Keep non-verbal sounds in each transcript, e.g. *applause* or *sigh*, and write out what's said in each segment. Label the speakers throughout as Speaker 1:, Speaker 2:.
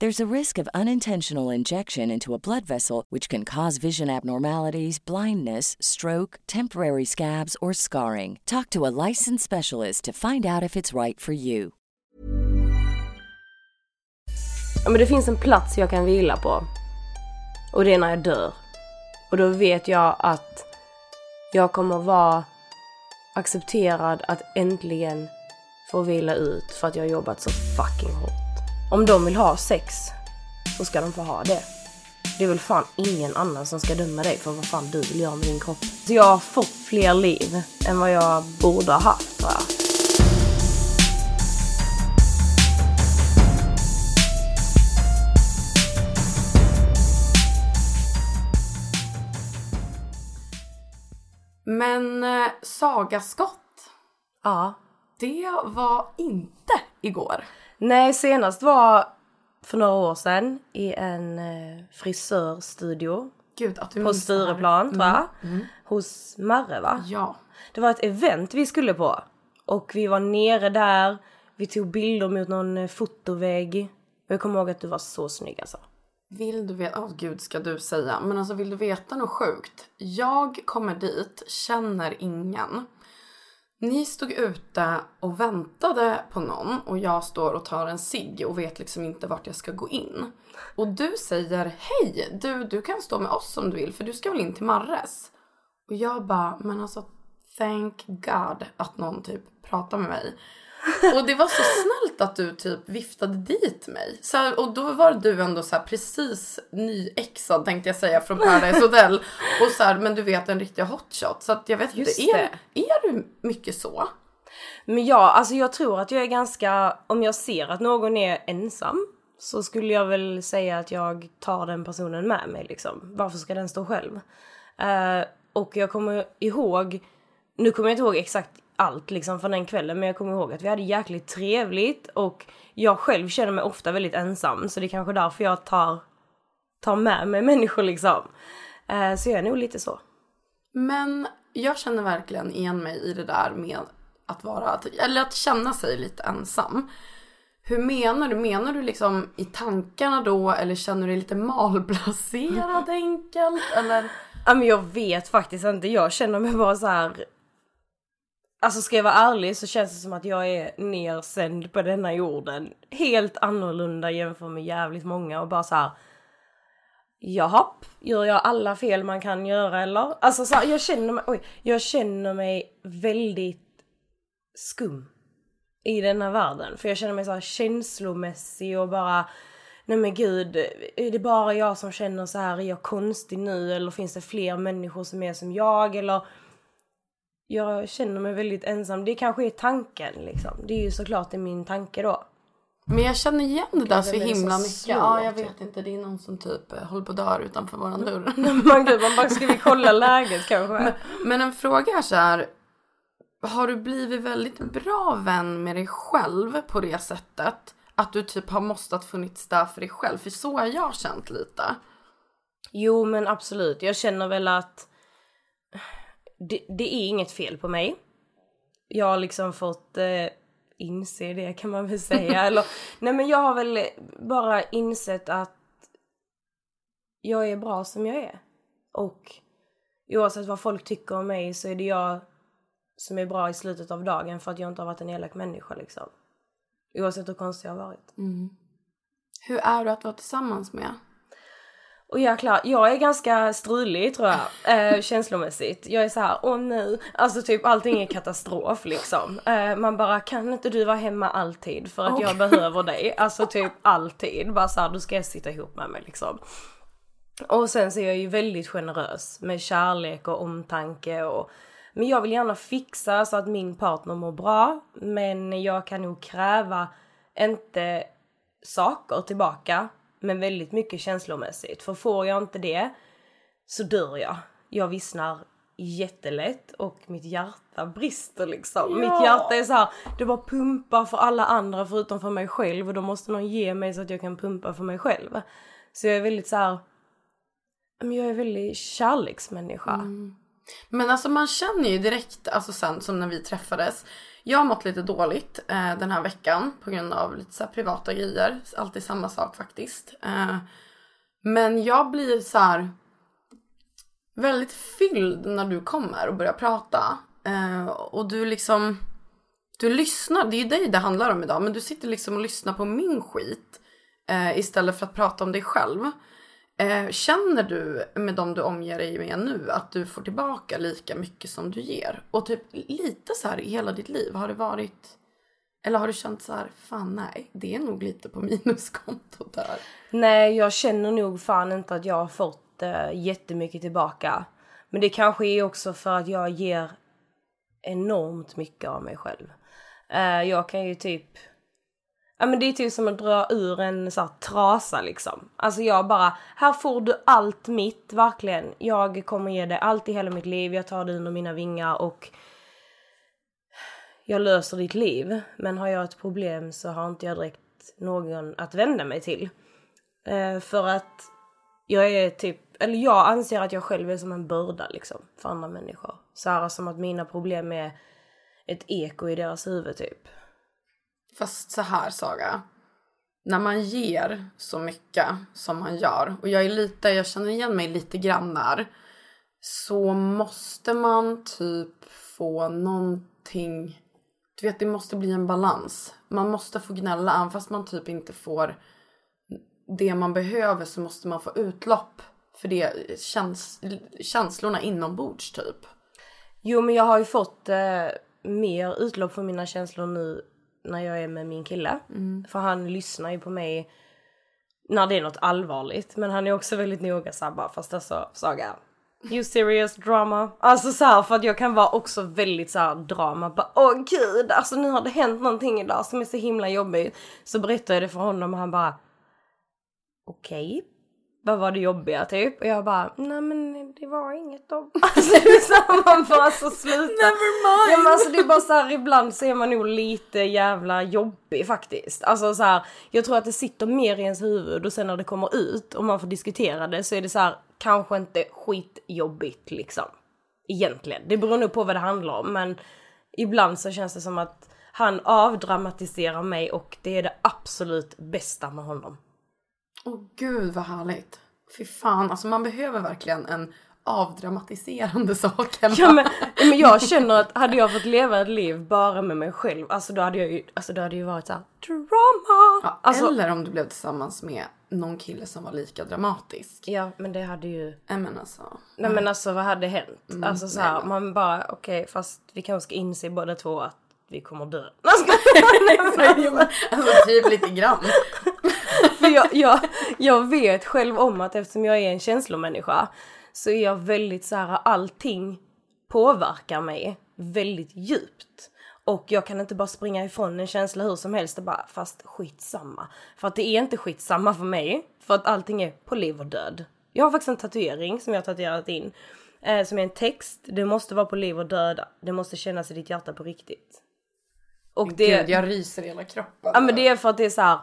Speaker 1: There's a risk of unintentional injection into a blood vessel, which can cause vision abnormalities, blindness, stroke, temporary scabs, or scarring. Talk to a licensed specialist to find out if it's right for you.
Speaker 2: Ja, men det finns en plats jag kan vila på. Och det är när jag dör. Och då vet jag att jag kommer vara accepterad att äntligen få vila ut för att jag har jobbat så fucking hårt. Om de vill ha sex så ska de få ha det. Det är väl fan ingen annan som ska döma dig för vad fan du vill göra med din kropp. Så jag har fått fler liv än vad jag borde ha haft tror jag.
Speaker 3: Men eh, Saga Skott,
Speaker 2: Ja.
Speaker 3: det var inte igår.
Speaker 2: Nej, senast var för några år sedan i en eh, frisörstudio
Speaker 3: Gud att du
Speaker 2: på. Stureplan tror jag. Hos Marre va?
Speaker 3: Ja.
Speaker 2: Det var ett event vi skulle på. Och vi var nere där, vi tog bilder mot någon eh, fotovägg. Och jag kommer ihåg att du var så snygg alltså.
Speaker 3: Vill du veta, åh gud ska du säga, men alltså vill du veta något sjukt? Jag kommer dit, känner ingen. Ni stod ute och väntade på någon och jag står och tar en cigg och vet liksom inte vart jag ska gå in. Och du säger hej, du, du kan stå med oss om du vill för du ska väl in till Marres? Och jag bara, men alltså thank God att någon typ pratar med mig. Och det var så snällt att du typ viftade dit mig. Så här, och då var du ändå så här precis nyexad tänkte jag säga från Paradise Hotel. Och så här, men du vet en riktig hotshot. Så att jag vet
Speaker 2: Just
Speaker 3: inte, är, är du mycket så?
Speaker 2: Men ja, alltså jag tror att jag är ganska, om jag ser att någon är ensam så skulle jag väl säga att jag tar den personen med mig liksom. Varför ska den stå själv? Eh, och jag kommer ihåg, nu kommer jag inte ihåg exakt allt liksom från den kvällen men jag kommer ihåg att vi hade jäkligt trevligt och jag själv känner mig ofta väldigt ensam så det är kanske därför jag tar, tar med mig *laughs* människor liksom. Eh, så jag är nog lite så.
Speaker 3: Men jag känner verkligen igen mig i det där med att vara, eller att känna sig lite ensam. Hur menar du? Menar du liksom i tankarna då eller känner du dig lite malplacerad *laughs* enkelt? Eller?
Speaker 2: Ja men jag vet faktiskt inte, jag känner mig bara så här. Alltså ska jag vara ärlig så känns det som att jag är nersänd på denna jorden. Helt annorlunda jämfört med jävligt många och bara så här. Jaha, gör jag alla fel man kan göra eller? Alltså så här, jag känner mig, oj, jag känner mig väldigt skum i denna världen. För jag känner mig så här känslomässig och bara Nej men gud, är det bara jag som känner så här, är jag konstig nu eller finns det fler människor som är som jag eller jag känner mig väldigt ensam. Det kanske är tanken liksom. Det är ju såklart det min tanke då.
Speaker 3: Men jag känner igen det där så himla mycket. Ja, jag
Speaker 2: typ?
Speaker 3: vet inte. Det är någon som typ eh, håller på att dö utanför våran dörr. *laughs*
Speaker 2: Man, gud, man bara, ska vi kolla *laughs* läget kanske?
Speaker 3: Men en fråga är så här. Har du blivit väldigt bra vän med dig själv på det sättet? Att du typ har måste funnits där för dig själv? För så har jag känt lite.
Speaker 2: Jo men absolut, jag känner väl att det, det är inget fel på mig. Jag har liksom fått eh, inse det kan man väl säga. *laughs* Eller, nej men jag har väl bara insett att jag är bra som jag är. Och oavsett vad folk tycker om mig så är det jag som är bra i slutet av dagen för att jag inte har varit en elak människa liksom. Oavsett hur konstig jag har varit.
Speaker 3: Hur är du att vara tillsammans med?
Speaker 2: Och jäklar, jag är ganska strulig tror jag, *laughs* eh, känslomässigt. Jag är så här, åh nej, alltså typ allting är katastrof liksom. Eh, man bara, kan inte du vara hemma alltid för att jag behöver dig? Alltså typ alltid, bara så här, du ska sitta ihop med mig liksom. Och sen så är jag ju väldigt generös med kärlek och omtanke och men jag vill gärna fixa så att min partner mår bra men jag kan nog kräva inte saker tillbaka men väldigt mycket känslomässigt för får jag inte det så dör jag. Jag vissnar jättelätt och mitt hjärta brister liksom. Mitt hjärta är så här, det bara pumpar för alla andra förutom för mig själv och då måste någon ge mig så att jag kan pumpa för mig själv. Så jag är väldigt så här, jag är väldigt kärleksmänniska.
Speaker 3: Men alltså man känner ju direkt, alltså sen som när vi träffades. Jag har mått lite dåligt eh, den här veckan på grund av lite så här privata grejer. Alltid samma sak faktiskt. Eh, men jag blir så här väldigt fylld när du kommer och börjar prata. Eh, och du liksom, du lyssnar, det är ju dig det handlar om idag. Men du sitter liksom och lyssnar på min skit eh, istället för att prata om dig själv. Eh, känner du med dem du omger dig med nu att du får tillbaka lika mycket som du ger? Och typ lite så här i hela ditt liv, har det varit... Eller har du känt så här, fan nej, det är nog lite på *laughs* minuskontot där.
Speaker 2: Nej, jag känner nog fan inte att jag har fått uh, jättemycket tillbaka. Men det kanske är också för att jag ger enormt mycket av mig själv. Eh, jag kan ju typ... Ja men det är typ som att dra ur en så här trasa liksom. Alltså jag bara, här får du allt mitt, verkligen. Jag kommer ge dig allt i hela mitt liv, jag tar dig under mina vingar och jag löser ditt liv. Men har jag ett problem så har inte jag direkt någon att vända mig till. Eh, för att jag är typ, eller jag anser att jag själv är som en börda liksom för andra människor. Så här som att mina problem är ett eko i deras huvud typ.
Speaker 3: Fast så här Saga. När man ger så mycket som man gör och jag är lite, jag känner igen mig lite grann där. Så måste man typ få någonting. Du vet det måste bli en balans. Man måste få gnälla även fast man typ inte får det man behöver så måste man få utlopp för det käns känslorna inombords typ.
Speaker 2: Jo men jag har ju fått eh, mer utlopp för mina känslor nu när jag är med min kille. För han lyssnar ju på mig när det är något allvarligt. Men han är också väldigt noga såhär bara fast alltså Saga. You serious drama? Alltså så här, för att jag kan vara också väldigt så här drama. Bara, Åh gud, alltså nu har det hänt någonting idag som är så himla jobbigt. Så berättar jag det för honom och han bara okej. Vad var det jobbiga typ? Och jag bara, nej men det var inget då. *laughs* Alltså man bara så sluta.
Speaker 3: Never mind.
Speaker 2: Ja men alltså det är bara så här, ibland så är man nog lite jävla jobbig faktiskt. Alltså så här, jag tror att det sitter mer i ens huvud och sen när det kommer ut och man får diskutera det så är det så här, kanske inte skitjobbigt liksom. Egentligen. Det beror nog på vad det handlar om men ibland så känns det som att han avdramatiserar mig och det är det absolut bästa med honom.
Speaker 3: Åh gud vad härligt. Fy fan, alltså man behöver verkligen en avdramatiserande *laughs* sak hemma.
Speaker 2: Ja men, men jag känner att hade jag fått leva ett liv bara med mig själv, alltså då hade jag ju, alltså då hade ju varit såhär drama!
Speaker 3: Ja,
Speaker 2: alltså,
Speaker 3: Eller om du blev tillsammans med någon kille som var lika dramatisk.
Speaker 2: ja men det hade ju,
Speaker 3: Nej men alltså.
Speaker 2: nej men alltså vad hade hänt? alltså så här,
Speaker 3: nej,
Speaker 2: man bara okej fast vi kanske ska inse båda två att vi kommer dö. *laughs*
Speaker 3: Alltså typ lite grann.
Speaker 2: För jag, jag, jag vet själv om att eftersom jag är en känslomänniska så är jag väldigt så här allting påverkar mig väldigt djupt. Och jag kan inte bara springa ifrån en känsla hur som helst och bara fast skitsamma. För att det är inte skitsamma för mig. För att allting är på liv och död. Jag har faktiskt en tatuering som jag har tatuerat in. Eh, som är en text. Det måste vara på liv och död. Det måste kännas i ditt hjärta på riktigt. Och det...
Speaker 3: Gud, jag ryser i hela kroppen.
Speaker 2: Ja men det är för att det är så här.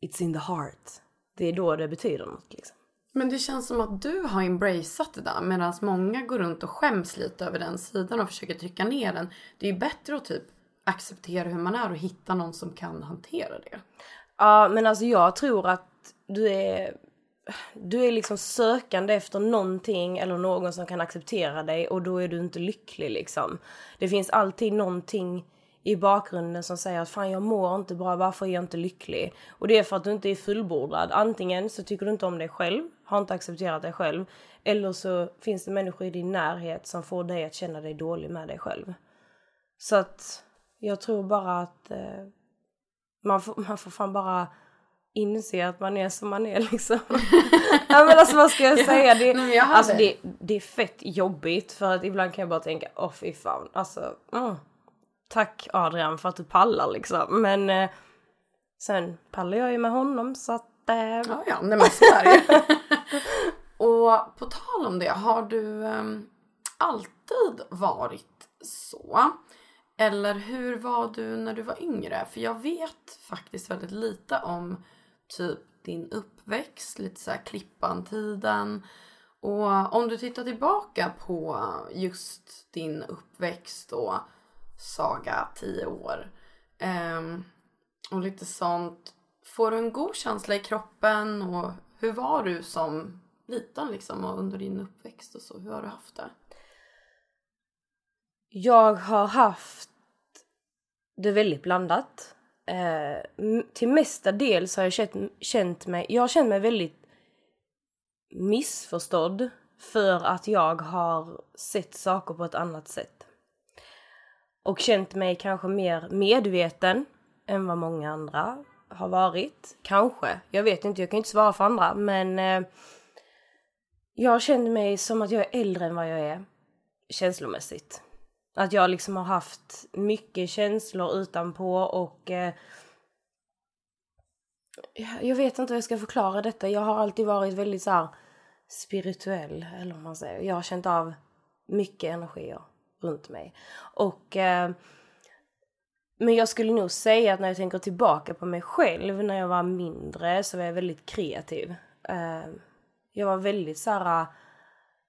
Speaker 2: It's in the heart. Det är då det betyder något liksom.
Speaker 3: Men det känns som att du har embraceat det där medan många går runt och skäms lite över den sidan och försöker trycka ner den. Det är ju bättre att typ acceptera hur man är och hitta någon som kan hantera det.
Speaker 2: Ja men alltså jag tror att du är du är liksom sökande efter någonting eller någon som kan acceptera dig och då är du inte lycklig liksom. Det finns alltid någonting i bakgrunden som säger att fan jag mår inte bra, varför är jag inte lycklig? Och det är för att du inte är fullbordad. Antingen så tycker du inte om dig själv, har inte accepterat dig själv. Eller så finns det människor i din närhet som får dig att känna dig dålig med dig själv. Så att jag tror bara att eh, man, får, man får fan bara inse att man är som man är *laughs* liksom. ja men alltså vad ska jag säga? Det,
Speaker 3: jag
Speaker 2: alltså, det, det är fett jobbigt för att ibland kan jag bara tänka åh fy fan alltså. Mm. Tack Adrian för att du pallar liksom. Men eh, sen pallar jag ju med honom så att eh,
Speaker 3: Ja, ja, nej men så är det. *laughs* Och på tal om det, har du ehm, alltid varit så? Eller hur var du när du var yngre? För jag vet faktiskt väldigt lite om typ din uppväxt, lite så här Klippan-tiden. Och om du tittar tillbaka på just din uppväxt och Saga 10 år. Um, och lite sånt. Får du en god känsla i kroppen och hur var du som liten liksom och under din uppväxt och så? Hur har du haft det?
Speaker 2: jag har haft det väldigt blandat. Eh, till mesta del så har jag känt, känt mig, jag har känt mig väldigt missförstådd för att jag har sett saker på ett annat sätt. Och känt mig kanske mer medveten än vad många andra har varit. Kanske, jag vet inte, jag kan inte svara för andra men eh, jag har känt mig som att jag är äldre än vad jag är känslomässigt. Att jag liksom har haft mycket känslor utanpå och eh, jag vet inte hur jag ska förklara detta. Jag har alltid varit väldigt så här spirituell, eller vad man säger. Jag har känt av mycket energier runt mig. Och eh, men jag skulle nog säga att när jag tänker tillbaka på mig själv när jag var mindre så var jag väldigt kreativ. Eh, jag var väldigt så här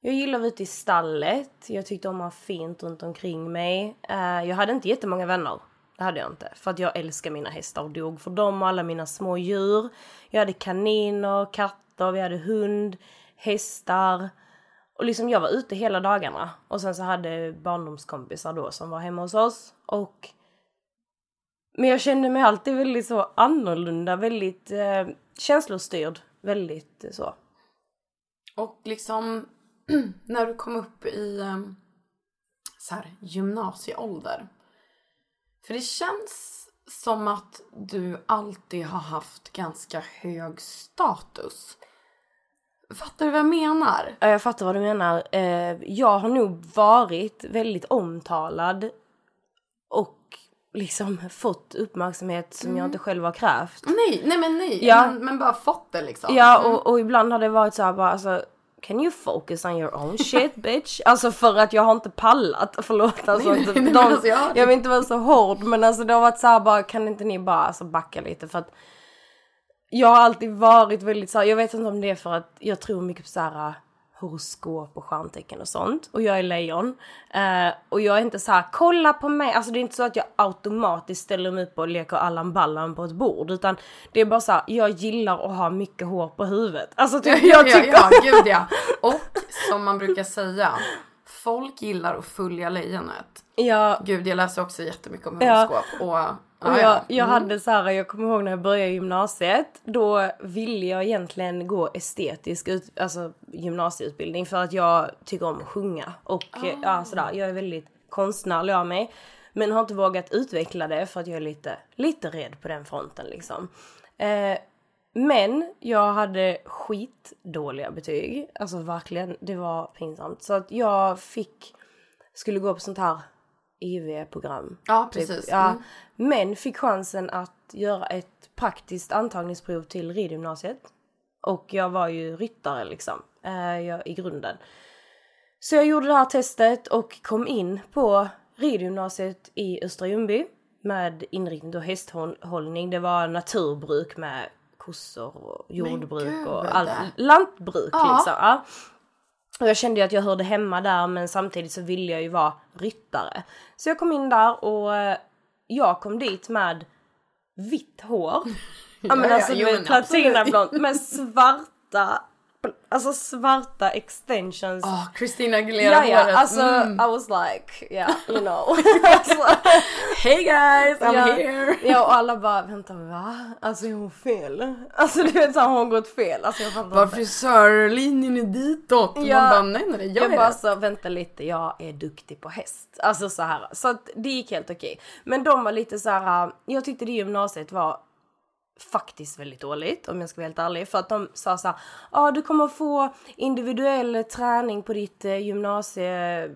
Speaker 2: jag gillade att vara ute i stallet. Jag tyckte om att ha fint runt omkring mig. Eh, jag hade inte jättemånga vänner. Det hade jag inte. För att jag älskar mina hästar och dog för dem och alla mina små djur. Jag hade kaniner, katter, vi hade hund, hästar. Och liksom jag var ute hela dagarna. Och sen så hade barndomskompisar då som var hemma hos oss. Och men jag kände mig alltid väldigt så annorlunda, väldigt eh, känslostyrd. Väldigt eh, så.
Speaker 3: Och liksom *clears throat* när du kom upp i eh, så här, gymnasieålder. För det känns som att du alltid har haft ganska hög status. Fattar du vad jag menar?
Speaker 2: Ja, jag fattar vad du menar. Eh, jag har nog varit väldigt omtalad och liksom fått uppmärksamhet som jag inte själv har krävt.
Speaker 3: Nej, nej men nej.
Speaker 2: Ja.
Speaker 3: Men, men bara fått det liksom.
Speaker 2: Ja, och, och ibland har det varit så här bara alltså Can you focus on your own shit *laughs* bitch? Alltså för att jag har inte pallat, förlåt alltså.
Speaker 3: Nej, nej, men
Speaker 2: de,
Speaker 3: alltså, jag-
Speaker 2: jag vill inte vara så hård men alltså det har varit så här bara kan inte ni bara alltså backa lite för att jag har alltid varit väldigt så här, jag vet inte om det är för att jag tror mycket på så här horoskop och stjärntecken och sånt. Och jag är lejon. Eh, och jag är inte så här, kolla på mig. Alltså det är inte så att jag automatiskt ställer mig upp och leker Allan Ballan på ett bord. Utan det är bara så här, jag gillar att ha mycket hår på huvudet. Alltså typ,
Speaker 3: Ja,
Speaker 2: jag
Speaker 3: ja,
Speaker 2: tycker...
Speaker 3: ja, gud ja. Och som man brukar säga, folk gillar att följa lejonet.
Speaker 2: Ja,
Speaker 3: Gud, jag läser också jättemycket om
Speaker 2: Ja.
Speaker 3: horoskop. Ja,
Speaker 2: Och
Speaker 3: ja.
Speaker 2: jag, jag hade så här, jag kommer ihåg när jag började gymnasiet, då ville jag egentligen gå estetisk ut, alltså gymnasieutbildning för att jag tycker om att sjunga och eh, ja sådär, jag är väldigt konstnärlig av mig. Men har inte vågat utveckla det för att jag är lite, lite rädd på den fronten liksom. Eh, men jag hade skitdåliga betyg, alltså verkligen, det var pinsamt. Så att jag fick, skulle gå på sånt här IV-program.
Speaker 3: Ja, precis.
Speaker 2: Typ, ja.
Speaker 3: Mm.
Speaker 2: Men fick chansen att göra ett praktiskt antagningsprov till ridgymnasiet. Och jag var ju ryttare liksom, eh, jag, i grunden. Så jag gjorde det här testet och kom in på ridgymnasiet i Östra Ljungby med inriktning på hästhållning. Det var naturbruk med kossor och jordbruk och allt. Lantbruk
Speaker 3: Ja.
Speaker 2: liksom. Ja. Och jag kände ju att jag hörde hemma där men samtidigt så ville jag ju vara ryttare. Så jag kom in där och eh, jag kom dit med vitt hår. *laughs* ja men
Speaker 3: ja,
Speaker 2: alltså
Speaker 3: men
Speaker 2: vet platinablont med svarta, alltså svarta extensions.
Speaker 3: Åh, Christina Aguilera
Speaker 2: Ja ja,
Speaker 3: håret.
Speaker 2: alltså
Speaker 3: Mm.
Speaker 2: I was like, yeah you know. *laughs* alltså,
Speaker 3: Hey guys, I'm
Speaker 2: ja,
Speaker 3: here!
Speaker 2: ja och alla bara vänta va? Alltså är hon fel? Alltså du vet så har hon gått fel? Alltså jag fattar
Speaker 3: Bara frisörlinjen är ditåt.
Speaker 2: Ja.
Speaker 3: Man bara nej nej jag,
Speaker 2: Jag bara så vänta lite, jag är duktig på häst. Alltså så här. Så att det gick helt okej. Men de var lite så här. jag tyckte det gymnasiet var faktiskt väldigt dåligt om jag ska vara helt ärlig. För att de sa så här, ja du kommer få individuell träning på ditt eh, gymnasie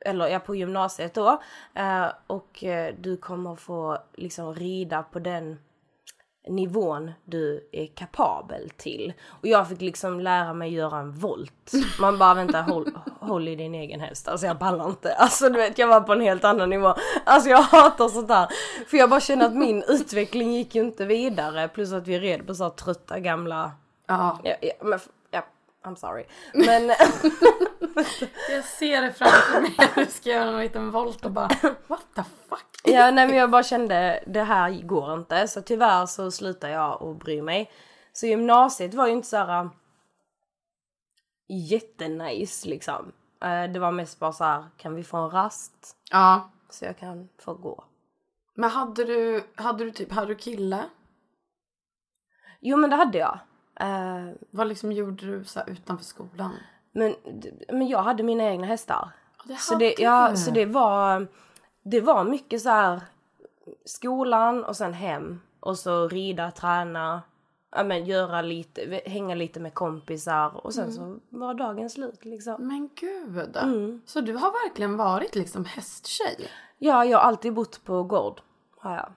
Speaker 2: eller ja, på gymnasiet då. Eh, och eh, du kommer få liksom rida på den nivån du är kapabel till. Och jag fick liksom lära mig göra en volt. Man bara vänta håll, håll i din egen häst. Alltså jag pallar inte. Alltså du vet jag var på en helt annan nivå. Alltså jag hatar sånt där. För jag bara känner att min utveckling gick ju inte vidare. Plus att vi red på så här trötta gamla...
Speaker 3: Ja,
Speaker 2: Ja, ja, men, I'm sorry. Men *laughs*
Speaker 3: jag ser det framför mig. *laughs* Du ska göra en liten volt och bara what the fuck?
Speaker 2: Ja, nej men jag bara kände det här går inte. Så tyvärr så slutade jag att bry mig. Så gymnasiet var ju inte så här äh, jättenice liksom. Eh, Det var mest bara så här, kan vi få en rast?
Speaker 3: Ja,
Speaker 2: Så jag kan få gå.
Speaker 3: men hade du, hade du typ, hade du kille?
Speaker 2: Jo men det hade jag. Eh,
Speaker 3: Vad liksom gjorde du så här utanför skolan?
Speaker 2: Men, men jag hade mina egna hästar.
Speaker 3: det
Speaker 2: så, det, ja, så det var det var mycket så här skolan och sen hem och så rida, träna, ja men göra lite, hänga lite med kompisar och sen så var dagen slut liksom.
Speaker 3: Men gud!
Speaker 2: Mm.
Speaker 3: Så du har verkligen varit liksom hästtjej?
Speaker 2: Ja, jag har alltid bott på gård, har jag.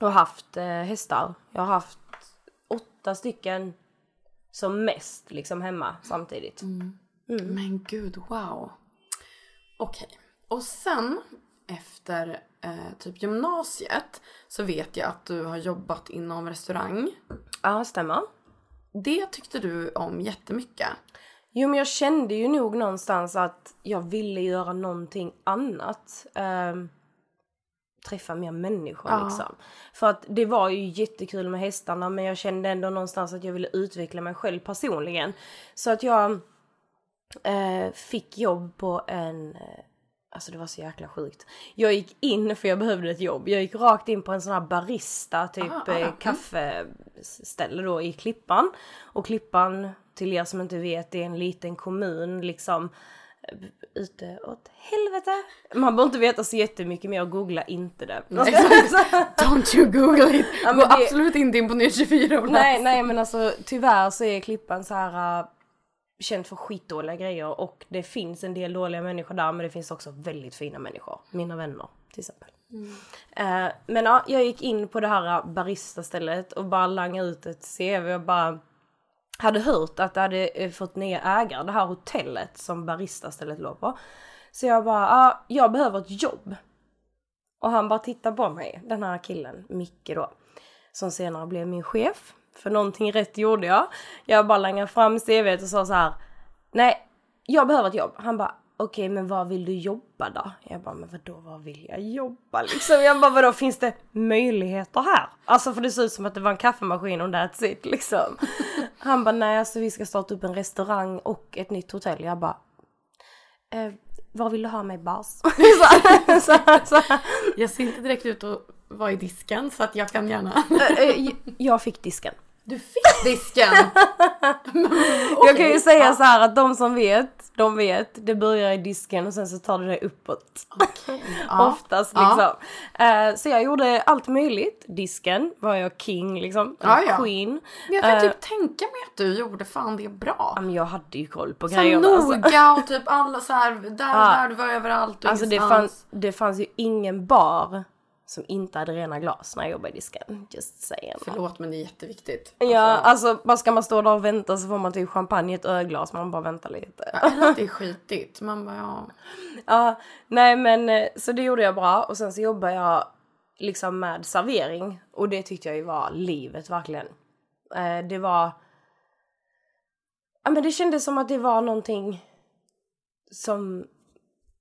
Speaker 2: Och haft eh, hästar. Jag har haft åtta stycken som mest liksom hemma samtidigt.
Speaker 3: Mm. Men gud, wow. Okej. Och sen efter eh, typ gymnasiet så vet jag att du har jobbat inom restaurang.
Speaker 2: Ja, stämmer.
Speaker 3: Det tyckte du om jättemycket.
Speaker 2: Jo men jag kände ju nog någonstans att jag ville göra någonting annat. Ehm, träffa mer människor
Speaker 3: Ja.
Speaker 2: liksom. För att det var ju jättekul med hästarna men jag kände ändå någonstans att jag ville utveckla mig själv personligen. Så att jag eh, fick jobb på en eh, Alltså det var så jäkla sjukt. Jag gick in för jag behövde ett jobb. Jag gick rakt in på en sån här barista, typ
Speaker 3: Ah, ah,
Speaker 2: eh,
Speaker 3: mm.
Speaker 2: kaffeställe då i Klippan. Och Klippan, till er som inte vet, det är en liten kommun liksom ute åt helvete. Man behöver inte veta så jättemycket mer och googla inte det.
Speaker 3: Don't you google it!
Speaker 2: Ja,
Speaker 3: Gå
Speaker 2: det-
Speaker 3: absolut inte in på Nyhet 24 och läs.
Speaker 2: nej, nej men alltså tyvärr så är Klippan så här uh, känt för skitdåliga grejer och det finns en del dåliga människor där men det finns också väldigt fina människor. Mina vänner till exempel. Eh, men ja, jag gick in på det här baristastället och bara langade ut ett CV och bara hade hört att det hade eh, fått nya ägare, det här hotellet som baristastället låg på. Så jag bara, ah, jag behöver ett jobb. Och han bara tittar på mig, den här killen, Micke då. Som senare blev min chef. För någonting rätt gjorde jag. Jag bara langade fram CVt och sa så här. Nej, jag behöver ett jobb. Han bara, okej men vad vill du jobba då? Jag bara, men vadå vad vill jag jobba liksom? Jag bara, vadå finns det möjligheter här? Alltså för det ser ut som att det var en kaffemaskin och that's it liksom. Han bara, nej alltså vi ska starta upp en restaurang och ett nytt hotell. Jag bara, eh, vad vill du ha mig bas? *laughs*
Speaker 3: Jag ser inte direkt ut att vara i disken så att jag kan gärna...
Speaker 2: Eh, eh, jag fick disken.
Speaker 3: Du fick disken! *laughs*
Speaker 2: jag kan ju säga så här att de som vet, de vet. Det börjar i disken och sen så tar det dig uppåt. *laughs*
Speaker 3: Ja.
Speaker 2: Oftast
Speaker 3: Ja.
Speaker 2: liksom. Eh, så jag gjorde allt möjligt. Disken var jag king liksom.
Speaker 3: Ja, ja.
Speaker 2: Queen.
Speaker 3: Men jag kan
Speaker 2: Eh,
Speaker 3: typ tänka mig att du gjorde fan det bra.
Speaker 2: ja, men jag hade ju koll på
Speaker 3: Så
Speaker 2: grejerna. alltså.
Speaker 3: noga och typ alla så här, *laughs* där,
Speaker 2: Ja.
Speaker 3: där, du var överallt och
Speaker 2: Alltså det fanns, det fanns ju ingen bar som inte hade rena glas när jag jobbade i disken. Just saying.
Speaker 3: Förlåt men det är jätteviktigt.
Speaker 2: Ja,
Speaker 3: Alltså,
Speaker 2: alltså bara ska man stå där och vänta så får man typ champagne i ett ölglas, man bara väntar lite.
Speaker 3: eller att det är skitigt. Man bara ja. *laughs*
Speaker 2: Ja, nej men eh, så det gjorde jag bra och sen så jobbade jag liksom med servering och det tyckte jag ju var livet verkligen. Eh, det var... Ja men det kändes som att det var någonting som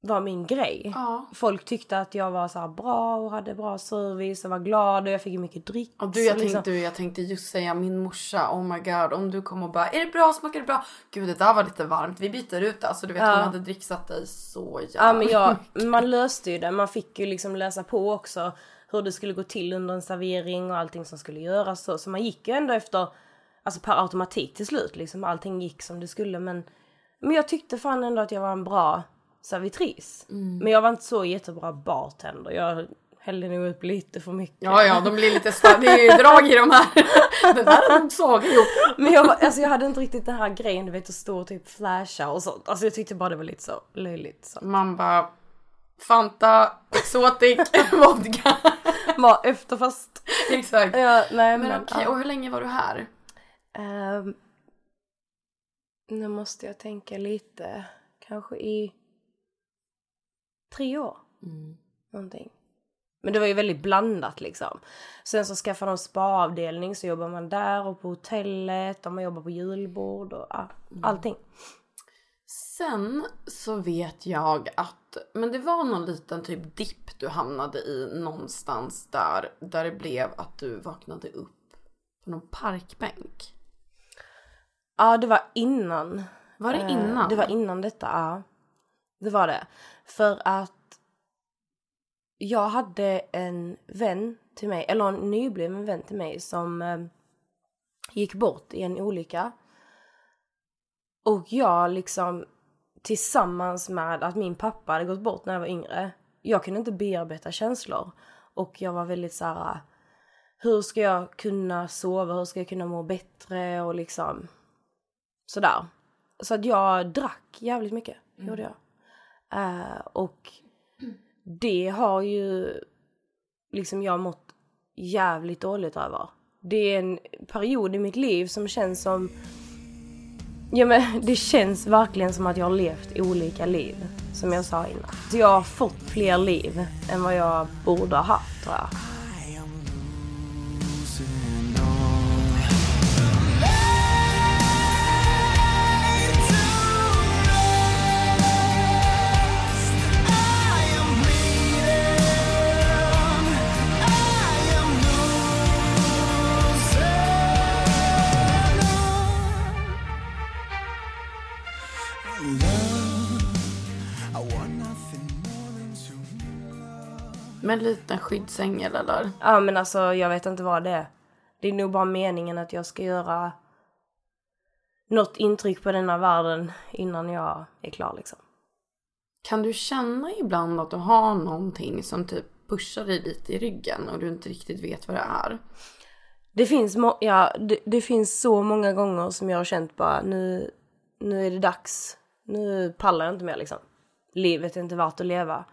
Speaker 2: var min grej.
Speaker 3: Ja.
Speaker 2: Folk tyckte att jag var så bra och hade bra service och var glad och jag fick mycket dryck.
Speaker 3: Och du, jag,
Speaker 2: liksom-
Speaker 3: tänkte, jag tänkte just säga min morsa, oh my god, om du kommer och bara är det bra, smakar det bra? Gud det där var lite varmt, vi byter ut det. Alltså du vet
Speaker 2: Ja.
Speaker 3: hon hade dricksatt dig så jävla
Speaker 2: Ja men jag, man löste ju det. Man fick ju liksom läsa på också hur det skulle gå till under en servering och allting som skulle göras. Så, så man gick ju ändå efter, alltså per automatik till slut liksom. Allting gick som det skulle men, men jag tyckte fan ändå att jag var en bra servitris. Men jag var inte så jättebra bartender. Jag hällde nog upp lite för mycket.
Speaker 3: Ja ja, de blir lite starka, det är drag i de här. *laughs* det där har nog Saga gjort.
Speaker 2: Men jag, var, alltså jag hade inte riktigt den här grejen du vet att stå och typ flasha och sånt. Alltså jag tyckte bara det var lite så löjligt. Så.
Speaker 3: Man bara Fanta, Exotic, *laughs* vodka.
Speaker 2: Var efterfest.
Speaker 3: Exakt.
Speaker 2: Ja, nej
Speaker 3: Men
Speaker 2: men.
Speaker 3: okej,
Speaker 2: ja.
Speaker 3: och hur länge var du här?
Speaker 2: Ehm, nu måste jag tänka lite. Kanske i tre år. Någonting. Men det var ju väldigt blandat liksom. Sen så skaffade de spaavdelning så jobbar man där och på hotellet och man jobbar på julbord och ja, allting.
Speaker 3: Sen så vet jag att, men det var någon liten typ dipp du hamnade i någonstans där, där det blev att du vaknade upp på någon parkbänk.
Speaker 2: Ja, det var innan.
Speaker 3: Var det
Speaker 2: Eh,
Speaker 3: innan?
Speaker 2: Det var innan detta, ja. Det var det. För att jag hade en vän till mig, eller en nybliven vän till mig som eh, gick bort i en olycka. Och jag liksom tillsammans med att min pappa hade gått bort när jag var yngre. Jag kunde inte bearbeta känslor. Och jag var väldigt så här. Hur ska jag kunna sova? Hur ska jag kunna må bättre? Och liksom sådär. Så att jag drack jävligt mycket, gjorde jag. Eh, och det har ju liksom jag mått jävligt dåligt över. Det är en period i mitt liv som känns som Ja men *laughs* det känns verkligen som att jag har levt olika liv. Som jag sa innan. Så jag har fått fler liv än vad jag borde ha haft tror jag.
Speaker 3: Med en liten skyddsängel eller?
Speaker 2: Ja men alltså jag vet inte vad det är. Det är nog bara meningen att jag ska göra något intryck på denna världen innan jag är klar liksom.
Speaker 3: Kan du känna ibland att du har någonting som typ pushar dig lite i ryggen och du inte riktigt vet vad det är?
Speaker 2: Det finns, ja, det, det finns så många gånger som jag har känt bara nu, nu är det dags. Nu pallar jag inte mer liksom. Livet är inte värt att leva.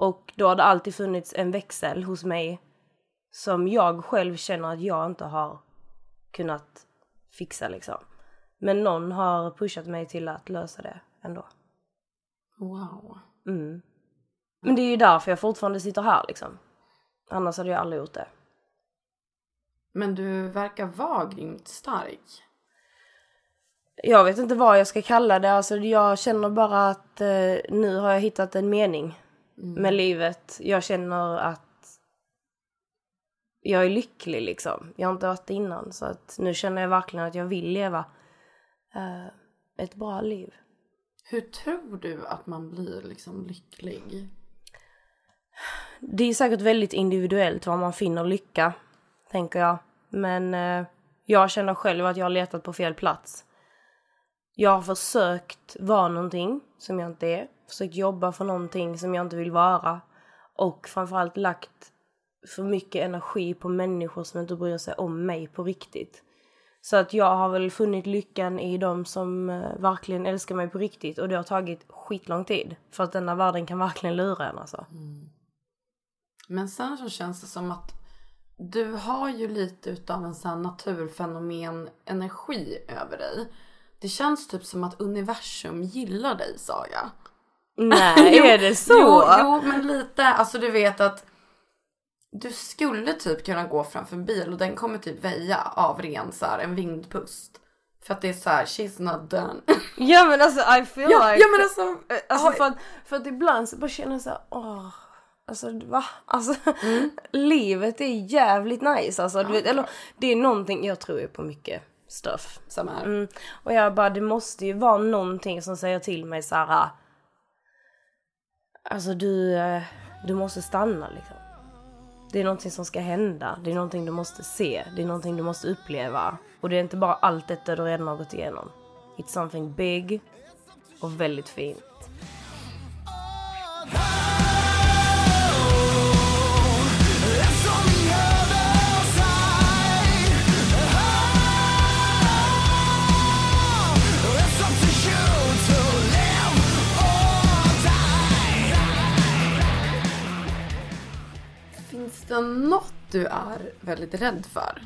Speaker 2: Och då har det alltid funnits en växel hos mig som jag själv känner att jag inte har kunnat fixa liksom. Men någon har pushat mig till att lösa det ändå.
Speaker 3: Wow.
Speaker 2: Mm. Men det är ju därför jag fortfarande sitter här liksom. Annars hade jag aldrig gjort det.
Speaker 3: Men du verkar vara grymt stark.
Speaker 2: Jag vet inte vad jag ska kalla det. Alltså jag känner bara att eh, nu har jag hittat en mening med livet. Jag känner att jag är lycklig liksom. Jag har inte varit det innan. Så att nu känner jag verkligen att jag vill leva eh, ett bra liv.
Speaker 3: Hur tror du att man blir liksom lycklig?
Speaker 2: Det är säkert väldigt individuellt var man finner lycka, tänker jag. Men eh, jag känner själv att jag har letat på fel plats. Jag har försökt vara någonting som jag inte är. Försökt jobba för någonting som jag inte vill vara. Och framförallt lagt för mycket energi på människor som inte bryr sig om mig på riktigt. Så att jag har väl funnit lyckan i de som eh, verkligen älskar mig på riktigt. Och det har tagit skitlång tid. För att denna världen kan verkligen lura en alltså. Mm.
Speaker 3: Men sen så känns det som att du har ju lite utav en sån naturfenomen energi över dig. Det känns typ som att universum gillar dig Saga.
Speaker 2: Nej, *laughs* är det så?
Speaker 3: Jo, jo, men lite. Alltså du vet att du skulle typ kunna gå framför en bil och den kommer typ väja av ren så här, en vindpust. För att det är så här, she's not done. *laughs*
Speaker 2: Ja men alltså I feel
Speaker 3: ja,
Speaker 2: like...
Speaker 3: ja men alltså.
Speaker 2: Eh, Alltså för att, för att ibland så bara känner jag såhär, åh. Alltså va? Alltså *laughs* livet är jävligt nice alltså. Du vet, eller det är någonting, jag tror ju på mycket stuff.
Speaker 3: Samma här.
Speaker 2: Mm. Och jag bara, det måste ju vara någonting som säger till mig så här. Alltså du, eh, du måste stanna liksom. Det är någonting som ska hända. Det är någonting du måste se. Det är någonting du måste uppleva. Och det är inte bara allt detta du redan har gått igenom. It's something big och väldigt fint.
Speaker 3: Det något du är väldigt rädd för?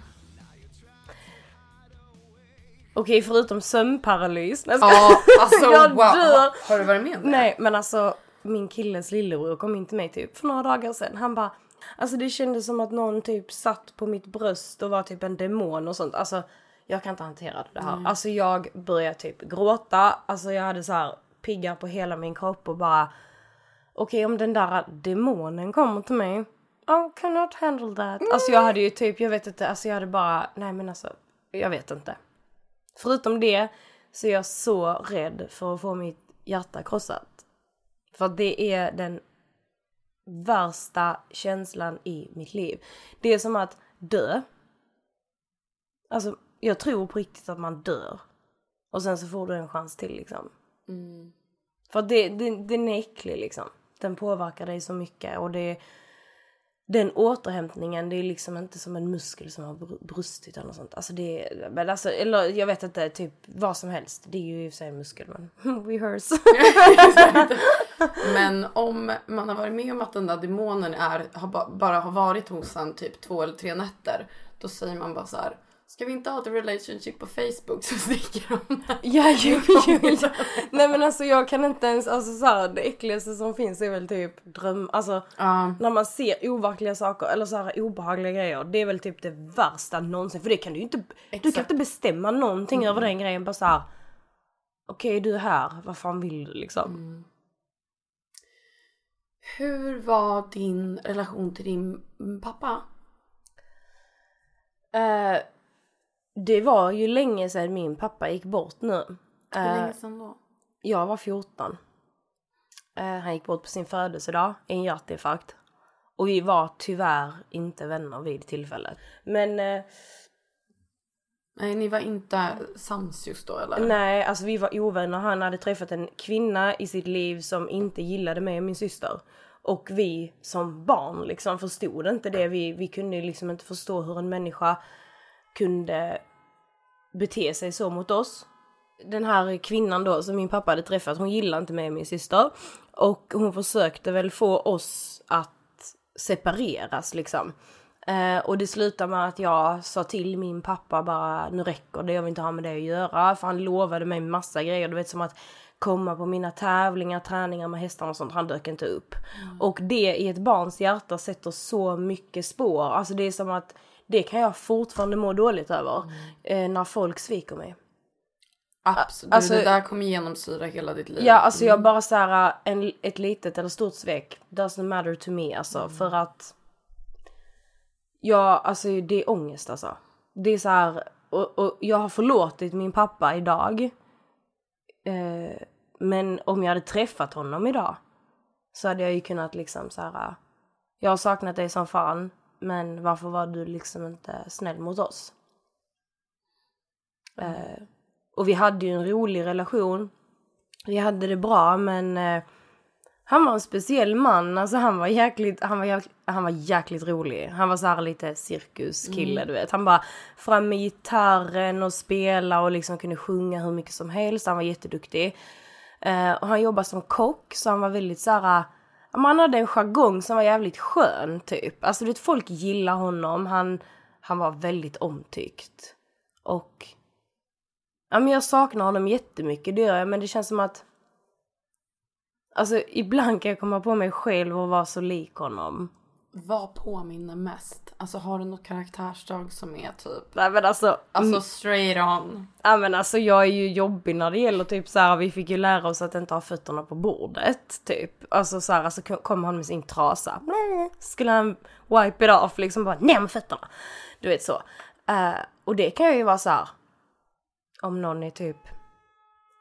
Speaker 2: Okej, förutom sömnparalys.
Speaker 3: Ja, alltså *laughs*
Speaker 2: Jag
Speaker 3: wow.
Speaker 2: dör.
Speaker 3: Har du varit med om det?
Speaker 2: Nej, men alltså min killes lillebror kom in till mig typ för några dagar sedan. Han bara, alltså det kändes som att någon typ satt på mitt bröst och var typ en demon och sånt. Alltså jag kan inte hantera det här. Alltså jag började typ gråta. Alltså jag hade så här piggar på hela min kropp och bara okej om den där demonen kommer till mig. I cannot handle that. Alltså jag hade ju typ, jag vet inte, alltså jag hade bara, nej men alltså, jag vet inte. Förutom det så är jag så rädd för att få mitt hjärta krossat. För det är den värsta känslan i mitt liv. Det är som att dö. Alltså, jag tror på riktigt att man dör. Och sen så får du en chans till liksom. För att det, det, den är äcklig liksom. Den påverkar dig så mycket och det den återhämtningen, det är liksom inte som en muskel som har brustit eller något sånt. Alltså det men alltså, eller jag vet inte, typ vad som helst. Det är ju i och för sig en muskel men *laughs* rehearse. *laughs*
Speaker 3: Men om man har varit med om att den där demonen är, har ba, bara har varit hos en typ två eller tre nätter. Då säger man bara så här. Ska vi inte ha ett relationship på Facebook så sticker de.
Speaker 2: ja, ju, ju, ju. Nej men alltså jag kan inte ens, alltså så här, det äckligaste som finns är väl typ dröm, alltså
Speaker 3: Ja.
Speaker 2: när man ser overkliga saker eller så här obehagliga grejer. Det är väl typ det värsta någonsin. För det kan du ju inte, du kan
Speaker 3: Exakt.
Speaker 2: inte bestämma någonting över den grejen. Bara så här. Okej du är här, vad fan vill du liksom?
Speaker 3: Hur var din relation till din mm, pappa?
Speaker 2: Eh, det var ju länge sedan min pappa gick bort nu.
Speaker 3: Hur
Speaker 2: Eh,
Speaker 3: länge sedan då?
Speaker 2: jag var 14. Eh, han gick bort på sin födelsedag i en hjärtinfarkt. Och vi var tyvärr inte vänner vid tillfället. Men eh,
Speaker 3: Nej, ni var inte sams just då eller?
Speaker 2: nej, alltså vi var ovänner. Han hade träffat en kvinna i sitt liv som inte gillade mig och min syster. Och vi som barn liksom förstod inte det. Vi, vi kunde liksom inte förstå hur en människa kunde bete sig så mot oss. Den här kvinnan då som min pappa hade träffat, hon gillade inte mig och min syster. Och hon försökte väl få oss att separeras liksom. Eh, och det slutade med att jag sa till min pappa bara nu räcker det, jag vill inte ha med det att göra. För han lovade mig massa grejer, du vet som att komma på mina tävlingar, träningar med hästarna och sånt, han dök inte upp. Och det i ett barns hjärta sätter så mycket spår, alltså det är som att det kan jag fortfarande må dåligt över. Eh, när folk sviker mig.
Speaker 3: Absolut.
Speaker 2: Alltså-
Speaker 3: det där kommer genomsyra hela ditt liv.
Speaker 2: Ja, alltså jag bara såhär, en, ett litet eller stort svek, doesn't matter to me alltså. För att, ja alltså det är ångest alltså. Det är så här, och, och jag har förlåtit min pappa idag. Eh, men om jag hade träffat honom idag så hade jag ju kunnat liksom så här. jag har saknat dig som fan, men varför var du liksom inte snäll mot oss? Eh, och vi hade ju en rolig relation. Vi hade det bra men eh, han var en speciell man, alltså han var jäkligt, han var jäkligt, han var jäkligt rolig. Han var så här lite cirkuskille du vet. Han bara fram med gitarren och spela och liksom kunde sjunga hur mycket som helst. Han var jätteduktig. Eh, och han jobbade som kock så han var väldigt så här. Han hade en jargong som var jävligt skön typ. Alltså du vet folk gillar honom. Han, han var väldigt omtyckt. Och Ja men jag saknar honom jättemycket, det gör jag, men det känns som att Alltså ibland kan jag komma på mig själv och vara så lik honom.
Speaker 3: Vad påminner mest? Alltså har du något karaktärsdrag som är typ...
Speaker 2: Nej men alltså,
Speaker 3: Alltså straight on.
Speaker 2: ja, men alltså jag är ju jobbig när det gäller typ så här, vi fick ju lära oss att inte ha fötterna på bordet typ. Alltså så här, alltså kom- han med sin trasa. Skulle han wipe it off liksom bara ner med fötterna. Du vet så. Eh, och det kan ju vara så här. Om någon är typ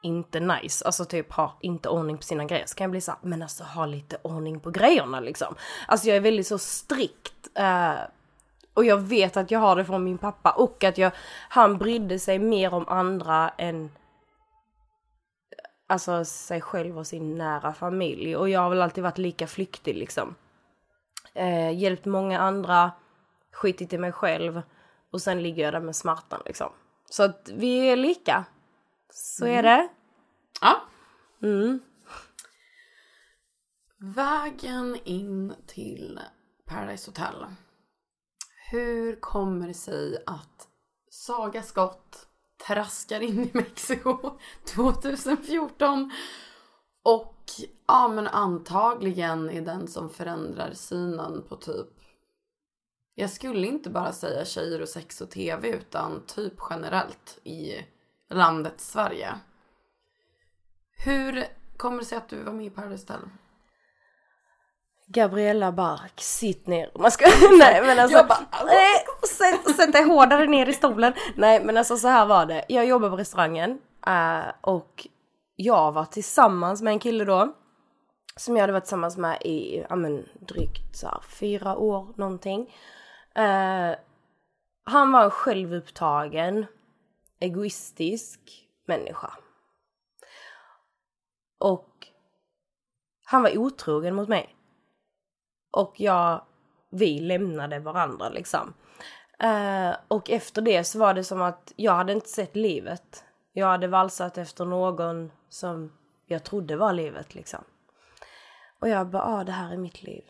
Speaker 2: inte nice, alltså typ har inte ordning på sina grejer så kan jag bli såhär, men alltså ha lite ordning på grejerna liksom. Alltså jag är väldigt så strikt. eh, och jag vet att jag har det från min pappa och att jag, han brydde sig mer om andra än alltså sig själv och sin nära familj. Och jag har väl alltid varit lika flyktig liksom. Eh, hjälpt många andra, skitit i mig själv och sen ligger jag där med smärtan liksom. Så att vi är lika. Så är det.
Speaker 3: Ja.
Speaker 2: Mm.
Speaker 3: Vägen in till Paradise Hotel. Hur kommer det sig att Saga Scott traskar in i Mexiko *laughs* 2014 och ja men antagligen är den som förändrar synen på typ jag skulle inte bara säga tjejer och sex och tv utan typ generellt i landet Sverige. Hur kommer det sig att du var med i Paradise Hotel?
Speaker 2: Gabriella Bark, sitt ner. Man ska, *laughs* nej men alltså.
Speaker 3: Jag bara,
Speaker 2: nej, sätt, sätt dig hårdare ner i stolen. Nej men alltså så här var det. Jag jobbar på restaurangen eh, och jag var tillsammans med en kille då. Som jag hade varit tillsammans med i, ja men drygt så här, fyra år någonting. Eh, han var en självupptagen, egoistisk människa. Och han var otrogen mot mig. Och jag, vi lämnade varandra liksom. Uh, och efter det så var det som att jag hade inte sett livet. Jag hade valsat efter någon som jag trodde var livet liksom. Och jag bara, ah det här är mitt liv.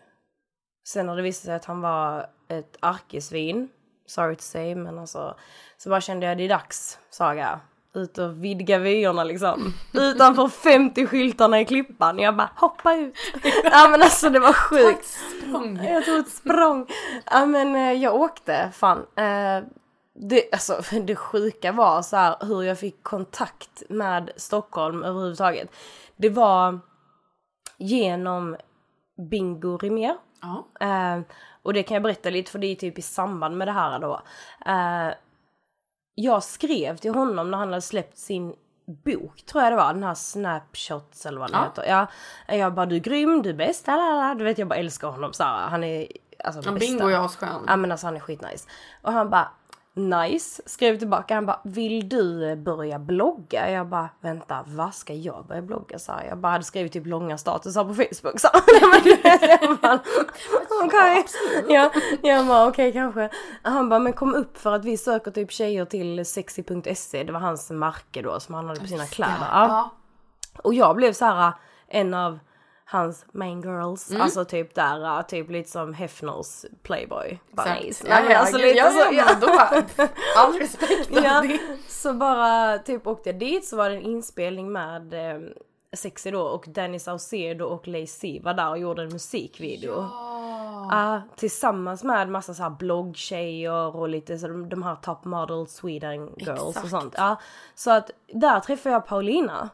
Speaker 2: Sen har det visat sig att han var ett arkesvin. Sorry to say, men alltså. Så bara kände jag det är dags, Saga. Ut och vidga vyerna liksom. *laughs* Utanför 50 skyltarna i Klippan. Jag bara, hoppa ut. *laughs* ja men alltså det var sjukt.
Speaker 3: Språng.
Speaker 2: Jag tog ett språng. Ja men eh, jag åkte, fan. Eh, det, alltså, *laughs* det sjuka var så här hur jag fick kontakt med Stockholm överhuvudtaget. Det var genom Bingo Rimér. Eh, och det kan jag berätta lite för det är typ i samband med det här då. Eh, jag skrev till honom när han hade släppt sin bok tror jag det var, den här Snapshots eller vad den
Speaker 3: Ja.
Speaker 2: heter. Ja, jag bara du är grym, du är bäst, lalala. du vet jag bara älskar honom så här. Han är alltså bästa.
Speaker 3: Bingo är asskön.
Speaker 2: Ja men alltså han är skitnice. Och han bara nice, skrev tillbaka, han bara vill du börja blogga? Jag bara vänta, vad ska jag börja blogga? Så här, jag bara hade skrivit typ långa statusar på Facebook. Så *laughs* jag bara, *laughs* okej. Ja, jag bara okej kanske. Han bara men kom upp för att vi söker typ tjejer till sexy.se. Det var hans märke då som han hade på sina kläder. Ja. Och jag blev så här en av hans main girls. Alltså typ där, typ lite som Hefners Playboy. Alltså lite
Speaker 3: ja,
Speaker 2: så.
Speaker 3: ja, men då, *laughs* all respekt.
Speaker 2: Ja, så bara typ åkte jag dit så var det en inspelning med eh, Sexy då och Danny Saucedo och Lacey var där och gjorde en musikvideo. Ja, tillsammans med massa så här bloggtjejer och lite så de, de här top model Sweden girls och
Speaker 3: Exakt.
Speaker 2: sånt. Ja, så att där träffade jag Paulina.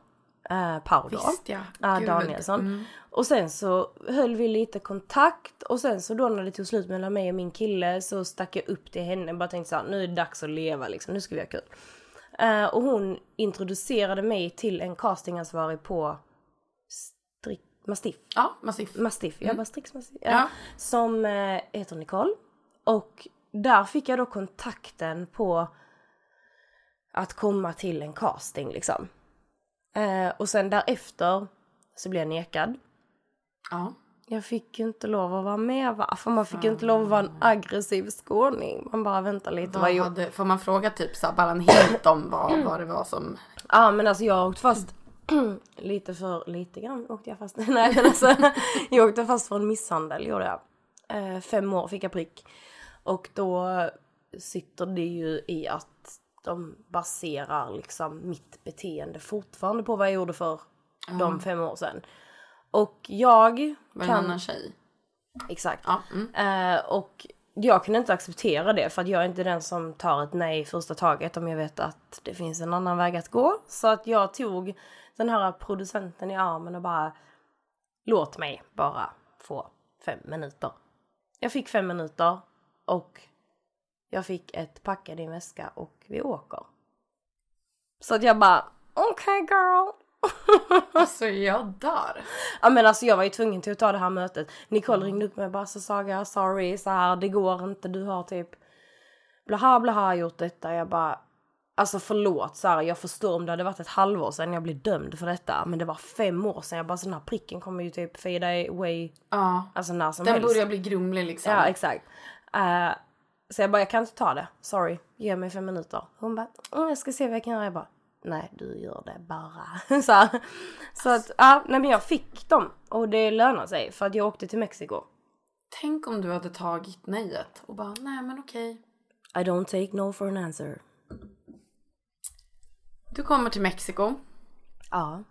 Speaker 2: Eh, då.
Speaker 3: Visst, ja. Gud.
Speaker 2: Danielsson.
Speaker 3: Mm.
Speaker 2: Och sen så höll vi lite kontakt och sen så då när det tog slut mellan mig och min kille så stack jag upp till henne och bara tänkte såhär, nu är det dags att leva liksom, nu ska vi ha kul. Eh, och hon introducerade mig till en castingansvarig på Strick, Mastiff.
Speaker 3: Ja, massiv.
Speaker 2: Mastiff, jag bara Strix Mastiff. Ja.
Speaker 3: Ja.
Speaker 2: Som eh, heter Nicole. Och där fick jag då kontakten på att komma till en casting liksom. Eh, och sen därefter så blev jag nekad.
Speaker 3: Ja.
Speaker 2: Jag fick ju inte lov att vara med va? För man fick ju inte lov att vara en aggressiv skåning. Man bara vänta lite. Vad
Speaker 3: Vad
Speaker 2: jag...
Speaker 3: hade, får man fråga typ så här, bara en hint om vad, vad det var som... *clears throat*
Speaker 2: Ja men alltså jag åkte fast *clears throat* lite för, lite grann åkte jag fast. *laughs* Nej men alltså *laughs* jag åkte fast för en misshandel gjorde jag. Eh, fem år fick jag prick. Och då sitter det ju i att de baserar liksom mitt beteende fortfarande på vad jag gjorde för de fem år sedan. Och jag
Speaker 3: Var det en
Speaker 2: kan...
Speaker 3: annan tjej?
Speaker 2: Exakt.
Speaker 3: Ja, mm.
Speaker 2: Eh, och jag kunde inte acceptera det för att jag är inte den som tar ett nej i första taget om jag vet att det finns en annan väg att gå. Så att jag tog den här producenten i armen och bara låt mig bara få fem minuter. Jag fick fem minuter och jag fick ett packa din väska och vi åker. Så att jag bara okej okay, girl. *laughs*
Speaker 3: Alltså jag dör.
Speaker 2: Ja men alltså jag var ju tvungen till att ta det här mötet. Nicole ringde upp mig och bara så Saga, sorry, så här, det går inte, du har typ blaha blaha gjort detta. Jag bara, alltså förlåt så här, jag förstår om det hade varit ett halvår sedan jag blev dömd för detta. Men det var fem år sedan, jag bara så den här pricken kommer ju typ fade away.
Speaker 3: Ja.
Speaker 2: Alltså när som
Speaker 3: Den
Speaker 2: helst.
Speaker 3: börjar bli grumlig liksom.
Speaker 2: Ja exakt. Eh, så jag bara, jag kan inte ta det, sorry, ge mig fem minuter. Hon bara, mm, jag ska se vad jag kan göra. Jag bara, nej du gör det bara. *laughs* så, här. så att, ja, nej men jag fick dem och det lönar sig för att jag åkte till Mexiko.
Speaker 3: Tänk om du hade tagit nejet och bara, nej men okej.
Speaker 2: I don't take no for an answer.
Speaker 3: Du kommer till Mexiko.
Speaker 2: Ja.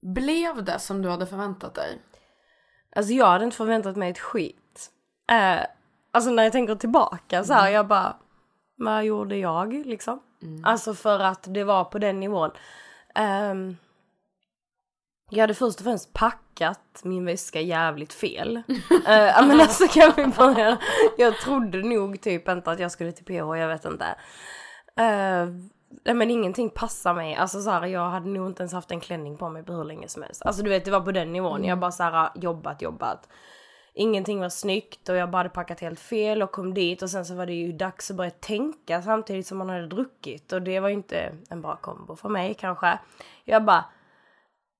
Speaker 3: Blev det som du hade förväntat dig?
Speaker 2: Alltså jag hade inte förväntat mig ett skit. Eh, alltså när jag tänker tillbaka så här, jag bara, vad gjorde jag liksom? Alltså för att det var på den nivån. Ehm, jag hade först och främst packat min väska jävligt fel. *laughs* Ja men alltså kan vi börja. Jag trodde nog typ inte att jag skulle till PH, jag vet inte. Eh, nej men ingenting passar mig. Alltså så här, jag hade nog inte ens haft en klänning på mig på hur länge som helst. Alltså du vet det var på den nivån. Jag bara så här jobbat, jobbat. Ingenting var snyggt och jag bara hade packat helt fel och kom dit och sen så var det ju dags att börja tänka samtidigt som man hade druckit och det var ju inte en bra kombo för mig kanske. Jag bara,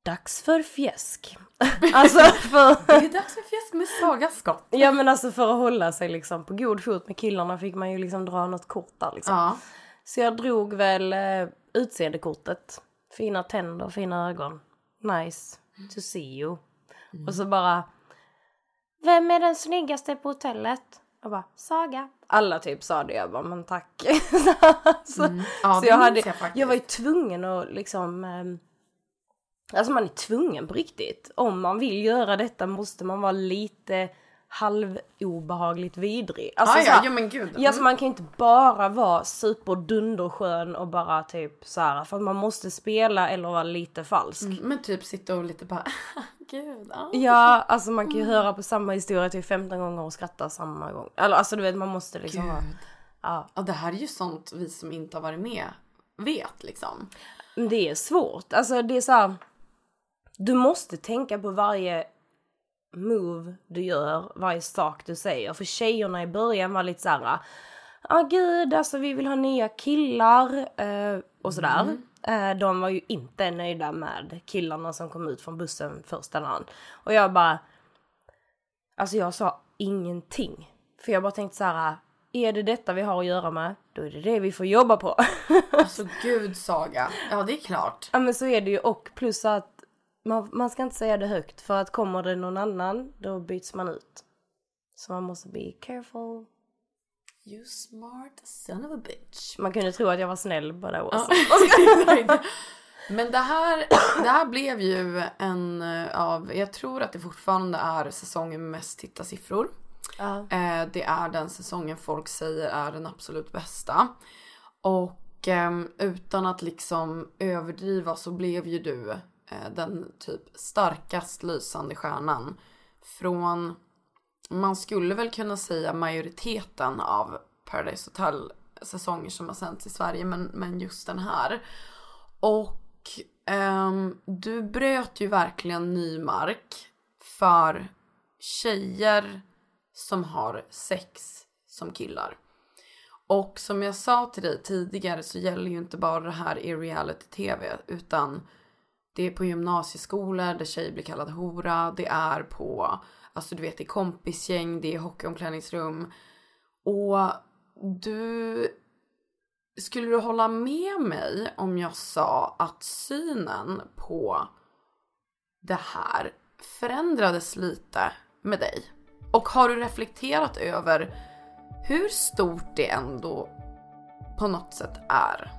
Speaker 2: dags för fjäsk. *laughs* alltså för,
Speaker 3: Det är dags för fjäsk med Saga Scott.
Speaker 2: ja men alltså för att hålla sig liksom på god fot med killarna fick man ju liksom dra något kort där liksom.
Speaker 3: Ja.
Speaker 2: Så jag drog väl eh, utseendekortet. Fina tänder, fina ögon. Nice to see you. Och så bara... Vem är den snyggaste på hotellet? Och bara, Saga. Alla typ sa det, jag bara, men tack. *laughs* så
Speaker 3: Ja,
Speaker 2: så jag, hade,
Speaker 3: jag
Speaker 2: jag var ju tvungen att liksom... ehm, alltså man är tvungen på riktigt. Om man vill göra detta måste man vara lite halv obehagligt vidrig. Alltså,
Speaker 3: Ah, ja,
Speaker 2: här-
Speaker 3: ja men gud.
Speaker 2: Ja, så man kan ju inte bara vara superdunderskön och bara typ så här, för att man måste spela eller vara lite falsk.
Speaker 3: Men typ sitta och lite bara, *laughs* gud. Ja.
Speaker 2: Ja, alltså man kan ju höra på samma historia typ 15 gånger och skratta samma gång. Eller alltså du vet, man måste liksom.
Speaker 3: Gud.
Speaker 2: Ja.
Speaker 3: Ja, det här är ju sånt vi som inte har varit med vet liksom.
Speaker 2: Det är svårt. Alltså det är så här, Du måste tänka på varje move du gör, varje sak du säger. För tjejerna i början var lite såhär, ja gud alltså vi vill ha nya killar eh, och sådär. Eh, de var ju inte nöjda med killarna som kom ut från bussen första dagen. Och jag bara, alltså jag sa ingenting. För jag bara tänkte så här, är det detta vi har att göra med, då är det det vi får jobba på. *laughs*
Speaker 3: Alltså gud Saga. Ja det är klart.
Speaker 2: Ja men så är det ju och plus att man, man ska inte säga det högt för att kommer det någon annan då byts man ut. Så man måste be careful.
Speaker 3: You smart son of a bitch.
Speaker 2: Man kunde tro att jag var snäll bara år *laughs*
Speaker 3: Men det här, det här blev ju en eh, av, jag tror att det fortfarande är säsongen med mest tittarsiffror.
Speaker 2: Ja.
Speaker 3: Eh, det är den säsongen folk säger är den absolut bästa. Och ehm, utan att liksom överdriva så blev ju du Eh, den typ starkast lysande stjärnan. Från, man skulle väl kunna säga majoriteten av Paradise Hotel säsonger som har sänts i Sverige men, men just den här. Och um, du bröt ju verkligen ny mark för tjejer som har sex som killar. Och som jag sa till dig tidigare så gäller ju inte bara det här i reality-tv utan det är på gymnasieskolor där tjejer blir kallad hora. Det är på, alltså du vet det är kompisgäng, det är hockeyomklädningsrum. Och du, skulle du hålla med mig om jag sa att synen på det här förändrades lite med dig? Och har du reflekterat över hur stort det ändå på något sätt är?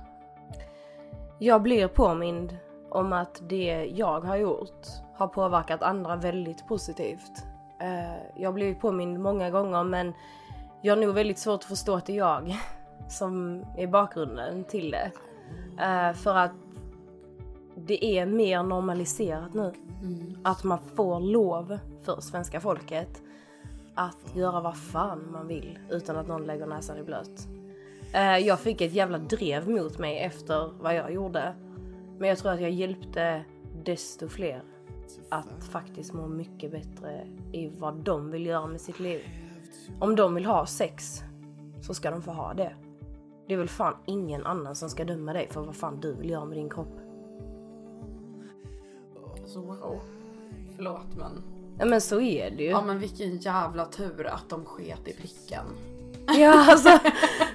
Speaker 2: Jag blir påmind om att det jag har gjort har påverkat andra väldigt positivt. Eh, jag har blivit påmind många gånger men jag har nog väldigt svårt att förstå att det är jag *laughs* som är bakgrunden till det. Eh, för att det är mer normaliserat nu. Att man får lov för svenska folket att göra vad fan man vill utan att någon lägger näsan i blöt. Eh, jag fick ett jävla drev mot mig efter vad jag gjorde. Men jag tror att jag hjälpte desto fler att faktiskt må mycket bättre i vad de vill göra med sitt liv. Om de vill ha sex så ska de få ha det. Det är väl fan ingen annan som ska döma dig för vad fan du vill göra med din kropp.
Speaker 3: Alltså wow. Förlåt men.
Speaker 2: Ja men så är det ju.
Speaker 3: Ja men vilken jävla tur att de sket i pricken. *laughs*
Speaker 2: Ja alltså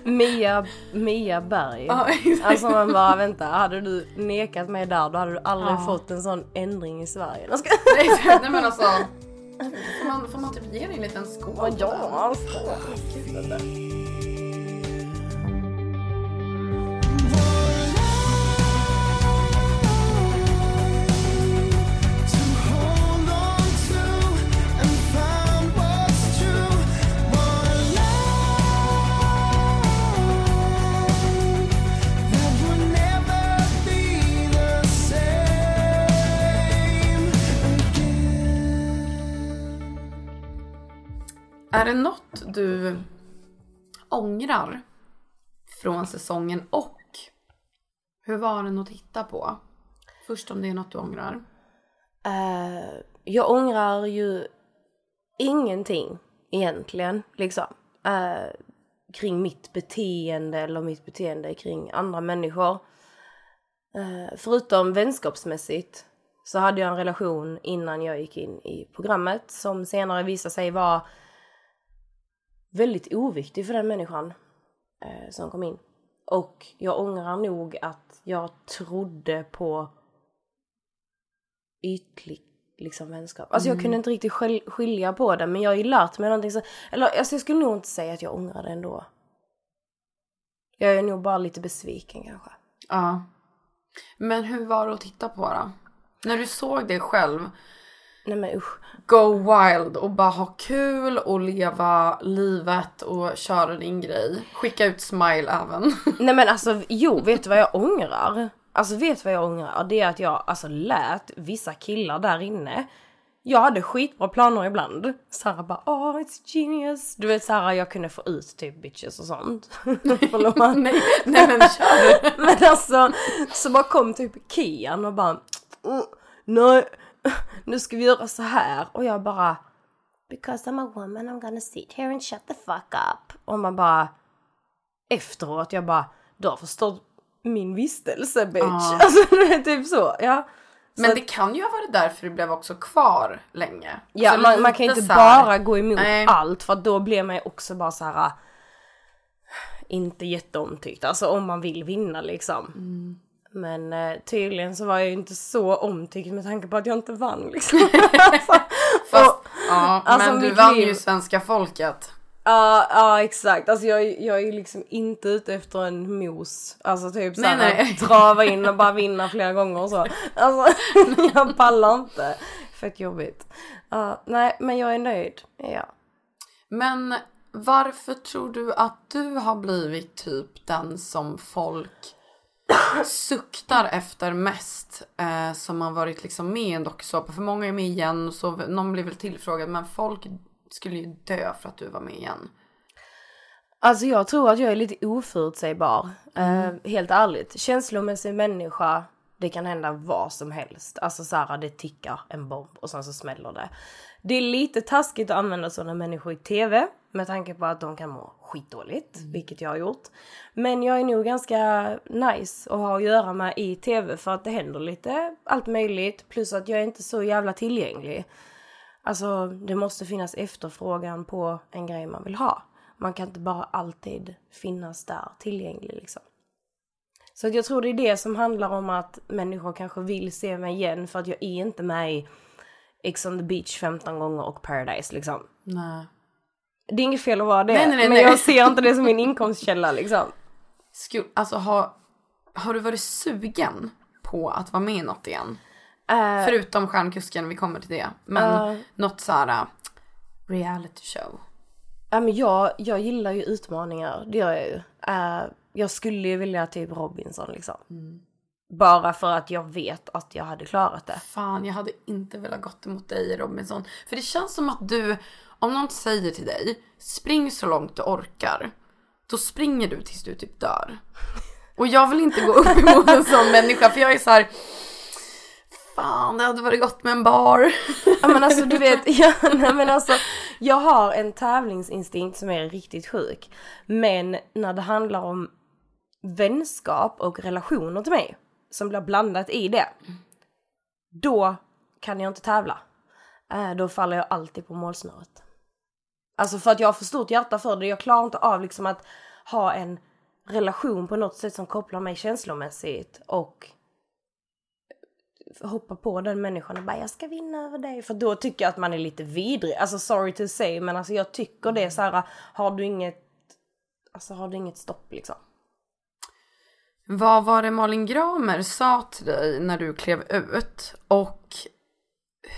Speaker 2: Mia, Mia Berg.
Speaker 3: Ja.
Speaker 2: Alltså man bara vänta, hade du nekat mig där då hade du aldrig
Speaker 3: Ja.
Speaker 2: fått en sån ändring i Sverige.
Speaker 3: Nej, Nej men alltså. *laughs* Får man, får man typ ge dig en liten skål?
Speaker 2: Ja, alltså.
Speaker 4: to
Speaker 3: Är det något du ångrar från säsongen och hur var den att titta på? Först om det är något du ångrar.
Speaker 2: Uh, jag ångrar ju ingenting egentligen liksom. Uh, kring mitt beteende eller mitt beteende kring andra människor. Uh, förutom vänskapsmässigt så hade jag en relation innan jag gick in i programmet som senare visade sig vara väldigt oviktig för den människan eh, som kom in. Och jag ångrar nog att jag trodde på ytlig liksom vänskap. Alltså jag kunde inte riktigt skil- skilja på det men jag har ju lärt mig någonting så, eller alltså jag skulle nog inte säga att jag ångrar det ändå. Jag är nog bara lite besviken kanske.
Speaker 3: Ja. Men hur var det att titta på då? När du såg dig själv
Speaker 2: Nej men usch.
Speaker 3: go wild och bara ha kul och leva livet och köra din grej. Skicka ut smile även. *laughs*
Speaker 2: Nej men alltså jo, vet du vad jag ångrar? Alltså vet du vad jag ångrar? Det är att jag alltså lät vissa killar där inne jag hade skitbra planer ibland. Sarah bara åh it's genius. Du vet Sarah jag kunde få ut typ bitches och sånt. *laughs* Förlåt. *laughs*
Speaker 3: nej, nej men kör.
Speaker 2: Men alltså så bara kom typ Kian och bara "Mm, nej *laughs* nu ska vi göra så här och jag bara because I'm a woman I'm gonna sit here and shut the fuck up. Och man bara efteråt jag bara du har förstått min vistelse bitch.
Speaker 3: Ja. *laughs*
Speaker 2: Alltså det är typ så ja. Så
Speaker 3: Men det kan ju ha varit därför du blev också kvar länge.
Speaker 2: Ja,
Speaker 3: Så
Speaker 2: man, man kan inte
Speaker 3: här-
Speaker 2: bara gå emot
Speaker 3: Nej.
Speaker 2: allt för då blir man ju också bara så här. äh, Inte jätteomtyckt, alltså om man vill vinna liksom.
Speaker 3: Mm.
Speaker 2: Men eh, tydligen så var jag ju inte så omtyckt med tanke på att jag inte vann liksom. *laughs* alltså,
Speaker 3: Fast,
Speaker 2: och-
Speaker 3: ja,
Speaker 2: alltså,
Speaker 3: men du vann
Speaker 2: liv-
Speaker 3: ju svenska folket.
Speaker 2: Ja, ja exakt. Alltså jag, jag är liksom inte ute efter en mos. Alltså typ
Speaker 3: Nej,
Speaker 2: såhär
Speaker 3: nej.
Speaker 2: trava in och bara vinna flera gånger och så. Alltså *laughs* jag pallar inte. Fett jobbigt. Ja, nej men jag är nöjd. Ja.
Speaker 3: Men varför tror du att du har blivit typ den som folk suktar efter mest eh, som har varit liksom med i en dokusåpa? För många är med igen så någon blir väl tillfrågad men folk skulle ju dö för att du var med igen.
Speaker 2: Alltså jag tror att jag är lite oförutsägbar. Eh, helt ärligt. Känslomässig människa, det kan hända vad som helst. Alltså såhär, det tickar en bomb och sen så smäller det. Det är lite taskigt att använda sådana människor i TV med tanke på att de kan må skitdåligt, vilket jag har gjort. Men jag är nog ganska nice att ha att göra med i TV för att det händer lite allt möjligt plus att jag är inte så jävla tillgänglig. Alltså det måste finnas efterfrågan på en grej man vill ha. Man kan inte bara alltid finnas där tillgänglig liksom. Så jag tror det är det som handlar om att människor kanske vill se mig igen för att jag är inte med i Ex on the beach 15 gånger och Paradise liksom.
Speaker 3: Nej.
Speaker 2: Det är inget fel att vara det,
Speaker 3: Nej, nej, nej,
Speaker 2: men jag ser inte det som min inkomstkälla liksom.
Speaker 3: Skul, alltså har, har du varit sugen på att vara med i något igen?
Speaker 2: Eh,
Speaker 3: Förutom stjärnkusken, vi kommer till det. Men
Speaker 2: Ja.
Speaker 3: något så här. reality show?
Speaker 2: Ja men jag, jag gillar ju utmaningar, det gör jag ju. Eh, jag skulle ju vilja typ Robinson liksom. Bara för att jag vet att jag hade klarat det.
Speaker 3: Fan, jag hade inte velat gått emot dig Robinson. För det känns som att du, om någon säger till dig, spring så långt du orkar. Då springer du tills du typ dör. Och jag vill inte gå upp emot en sån människa för jag är så här. Fan, det hade varit gott med en bar.
Speaker 2: Ja men alltså du vet, jag, nej, men alltså jag har en tävlingsinstinkt som är riktigt sjuk. Men när det handlar om vänskap och relationer till mig som blir blandat i det. Då kan jag inte tävla. Äh, då faller jag alltid på målsnöret. Alltså för att jag har för stort hjärta för det. Jag klarar inte av liksom att ha en relation på något sätt som kopplar mig känslomässigt och hoppa på den människan och bara jag ska vinna över dig. För då tycker jag att man är lite vidrig. Alltså sorry to say men alltså jag tycker det är så här. har du inget, alltså har du inget stopp liksom.
Speaker 3: Vad var det Malin Gramer sa till dig när du klev ut? Och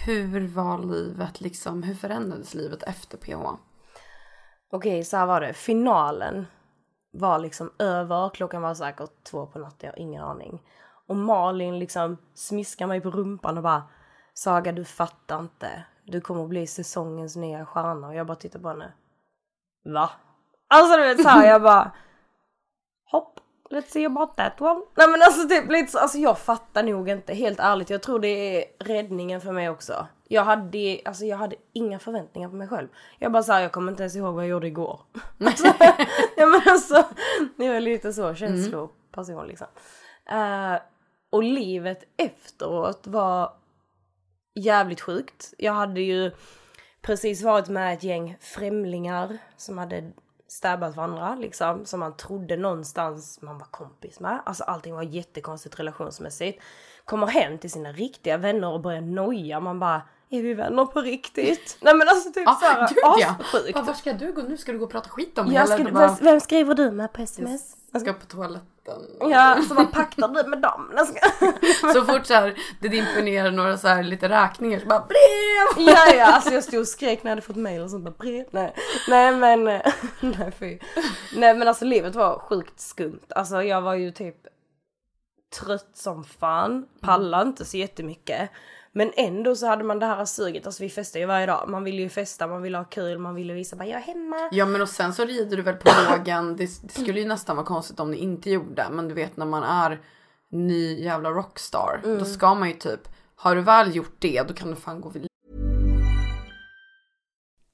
Speaker 3: hur var livet liksom, hur förändrades livet efter PH?
Speaker 2: Okej så här var det, finalen var liksom över, klockan var säkert två på natten, jag har ingen aning. Och Malin liksom smiskar mig på rumpan och bara Saga du fattar inte, du kommer att bli säsongens nya stjärna och jag bara tittar på henne. Va? Alltså du vet såhär jag bara let's see about that one. Nej men alltså typ lite så, alltså jag fattar nog inte helt ärligt. Jag tror det är räddningen för mig också. Jag hade, alltså jag hade inga förväntningar på mig själv. Jag bara såhär, jag kommer inte ens ihåg vad jag gjorde igår. alltså, *laughs* ja men alltså, jag är lite så känsloperson liksom. Eh, och livet efteråt var jävligt sjukt. Jag hade ju precis varit med ett gäng främlingar som hade stabbat varandra liksom. Som man trodde någonstans man var kompis med. Alltså allting var jättekonstigt relationsmässigt. Kommer hem till sina riktiga vänner och börjar noja. Man bara, är vi vänner på riktigt? *laughs* Nej men alltså typ
Speaker 3: Ja,
Speaker 2: såhär
Speaker 3: ja.
Speaker 2: assjukt.
Speaker 3: Bara, Var ska du gå nu? Ska du gå och prata skit om mig?
Speaker 2: Jag ska,
Speaker 3: bara,
Speaker 2: vem, skriver du med på sms?
Speaker 3: jag ska på toaletten.
Speaker 2: Ja, så vad paktar du med dem? *laughs*
Speaker 3: Så fort så här, det dimper ner några så här lite räkningar så bara brev! *laughs*
Speaker 2: Ja, ja, alltså jag stod och skrek när jag hade fått mail och sånt bara brev. Nej, nej men, nej fy. Nej men alltså livet var sjukt skumt. Alltså jag var ju typ trött som fan, pallade inte så jättemycket. Men ändå så hade man det här suget, alltså vi festar ju varje dag. Man ville ju festa, man ville ha kul, man ville visa bara jag är hemma.
Speaker 3: Ja men och sen så rider du väl på vågen. Det, det skulle ju nästan vara konstigt om ni inte gjorde. Men du vet när man är ny jävla rockstar. Då ska man ju typ, har du väl gjort det då kan du fan gå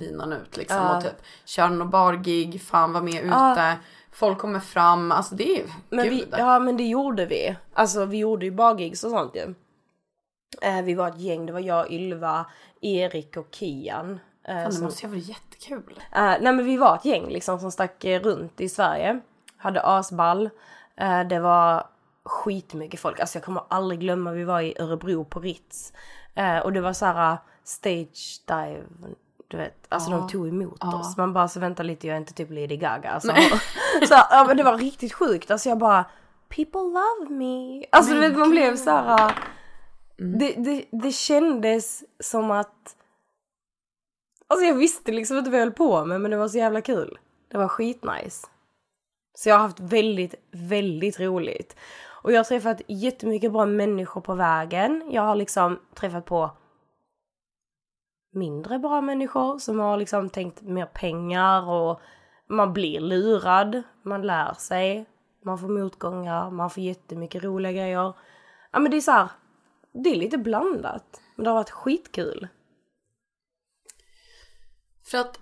Speaker 3: Linan ut liksom.
Speaker 2: Ja.
Speaker 3: Och typ kör någon bargig, fan var med ute.
Speaker 2: Ja.
Speaker 3: Folk kommer fram, alltså det är
Speaker 2: Men
Speaker 3: gud.
Speaker 2: vi, ja men det gjorde vi. Alltså vi gjorde ju bargigs och sånt ju. Eh, vi var ett gäng, det var jag, Ylva, Erik och Kian. Eh,
Speaker 3: Fan, det
Speaker 2: som-
Speaker 3: måste ju ha varit jättekul.
Speaker 2: Eh, nej men vi var ett gäng liksom som stack eh, runt i Sverige. Hade asball. Eh, det var skitmycket folk. Alltså jag kommer aldrig glömma, vi var i Örebro på Ritz. Eh, och det var så här stage dive, du vet, alltså de tog emot oss. Man bara så vänta lite, jag är inte typ Lady Gaga. Alltså. *laughs* så ja, men det var riktigt sjukt, alltså jag bara people love me. Alltså du vet man blev så här. Det, det, det kändes som att Alltså jag visste liksom inte vad jag höll på med men det var så jävla kul. Det var skitnice. Så jag har haft väldigt, väldigt roligt. Och jag har träffat jättemycket bra människor på vägen. Jag har liksom träffat på mindre bra människor som har liksom tänkt mer pengar och man blir lurad, man lär sig, man får motgångar, man får jättemycket roliga grejer. Ja men det är så här, det är lite blandat. Men det har varit skitkul.
Speaker 3: För att